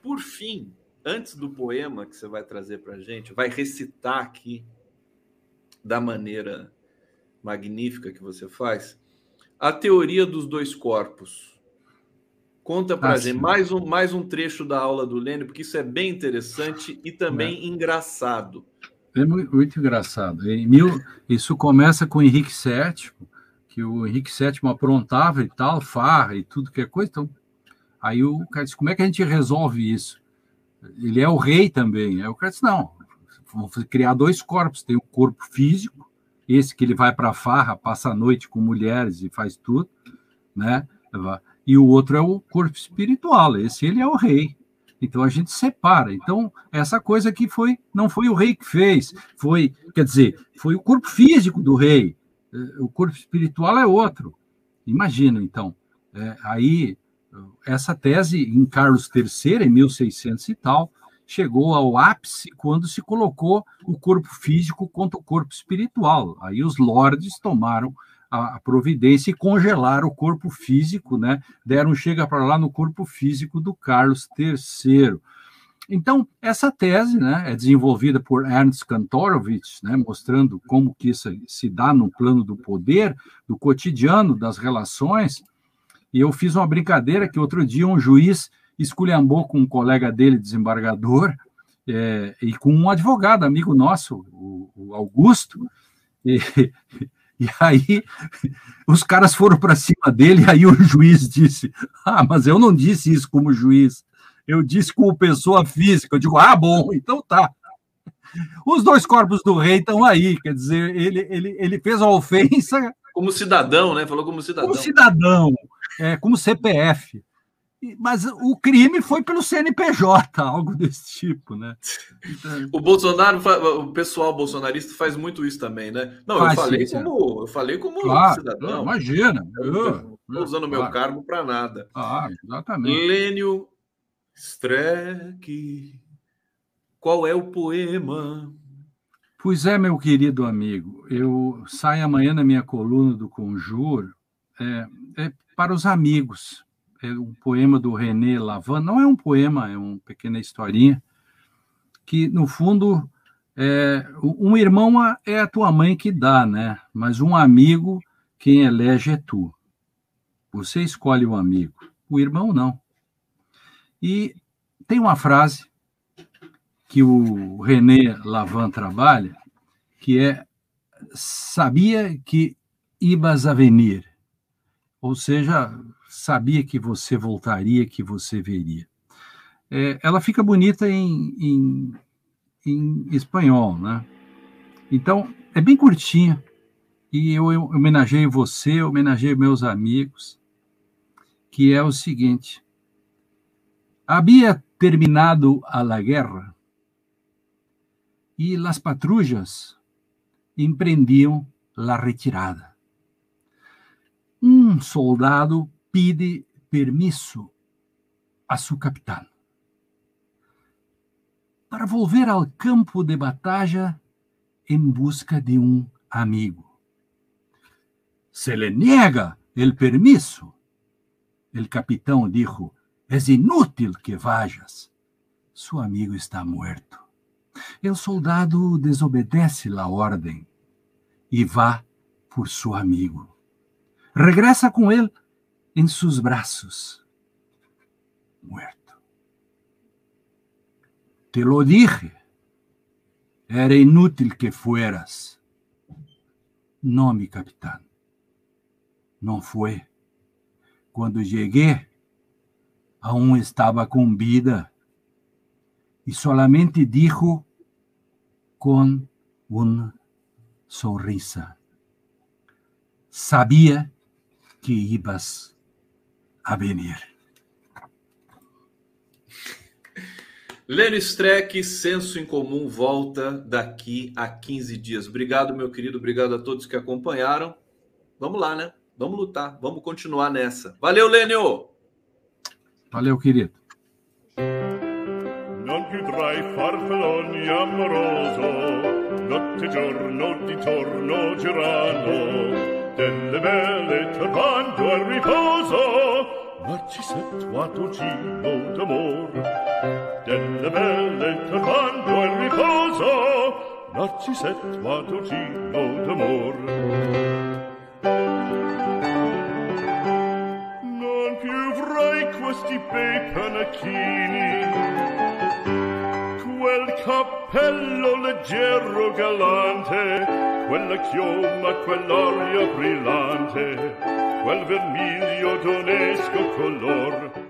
por fim, antes do poema que você vai trazer para a gente, vai recitar aqui da maneira magnífica que você faz, a teoria dos dois corpos. Conta para ah, gente mais um, mais um trecho da aula do Lênio, porque isso é bem interessante e também é. engraçado. É muito, muito engraçado. Mil, isso começa com Henrique VII, que o Henrique VII aprontava e tal, farra e tudo que é coisa. Então, aí o cara disse, como é que a gente resolve isso? Ele é o rei também. Aí o cara disse, não, vamos criar dois corpos. Tem o corpo físico, esse que ele vai para a farra, passa a noite com mulheres e faz tudo, né? E o outro é o corpo espiritual. Esse ele é o rei. Então a gente separa. Então essa coisa que foi não foi o rei que fez, foi, quer dizer, foi o corpo físico do rei. É, o corpo espiritual é outro. Imagina então. É, aí essa tese em Carlos III em 1600 e tal chegou ao ápice quando se colocou o corpo físico contra o corpo espiritual. Aí os lordes tomaram a providência e congelar o corpo físico, né? Deram chega para lá no corpo físico do Carlos III. Então, essa tese né, é desenvolvida por Ernst Kantorowicz, né, mostrando como que isso se dá no plano do poder, do cotidiano, das relações. E eu fiz uma brincadeira que outro dia um juiz esculhambou com um colega dele, desembargador, é, e com um advogado, amigo nosso, o, o Augusto, e, e aí os caras foram para cima dele, e aí o juiz disse: Ah, mas eu não disse isso como juiz, eu disse como pessoa física. Eu digo: Ah, bom, então tá. Os dois corpos do rei estão aí, quer dizer, ele, ele, ele fez a ofensa. Como cidadão, né? Falou como cidadão. Como cidadão, é, como CPF. Mas o crime foi pelo CNPJ, algo desse tipo, né? O Bolsonaro, o pessoal bolsonarista faz muito isso também, né? Não, eu falei, sim, como, eu falei como claro, cidadão. Imagina. Eu não usando meu cargo para nada. Ah, exatamente. Lênio Streck, qual é o poema? Pois é, meu querido amigo, eu saio amanhã na minha coluna do Conjuro é, é para os amigos é um poema do René Lavan, não é um poema, é uma pequena historinha, que, no fundo, é, um irmão é a tua mãe que dá, né? Mas um amigo, quem elege é tu. Você escolhe o amigo, o irmão não. E tem uma frase que o René Lavan trabalha, que é sabia que ibas a venir. Ou seja, sabia que você voltaria, que você veria. É, ela fica bonita em, em, em, espanhol, né? Então, é bem curtinha. E eu, eu homenageio você, eu homenageio meus amigos, que é o seguinte. Havia terminado a la guerra e as patrulhas empreendiam la retirada. Um soldado pide permiso a su capitán para volver ao campo de batalha em busca de um amigo. Se le niega el permiso. El capitão dijo: Es inútil que vayas. Su amigo está muerto. El soldado desobedece la ordem e vá por su amigo. Regressa com ele em seus braços, muerto. Te lo dije, era inútil que fueras. Não, mi capitão, não foi. Quando cheguei, aún estava com vida e solamente dijo com uma sonrisa: Sabia que ibas a venir. Lênin Streck, Senso em Comum, volta daqui a 15 dias. Obrigado, meu querido. Obrigado a todos que acompanharam. Vamos lá, né? Vamos lutar. Vamos continuar nessa. Valeu, Lênio! Valeu, querido. Non più tra i farfalloni amoroso, notte giorno di torno girano delle belle turbando al riposo Narcisetto gino d'amor. Delle belle turbando al riposo. Narcisetto gino d'amor. Non più avrai questi bei panacchini. Quel cappello leggero galante, quella chioma, quell'aria brillante, quel vermiglio d'onesco color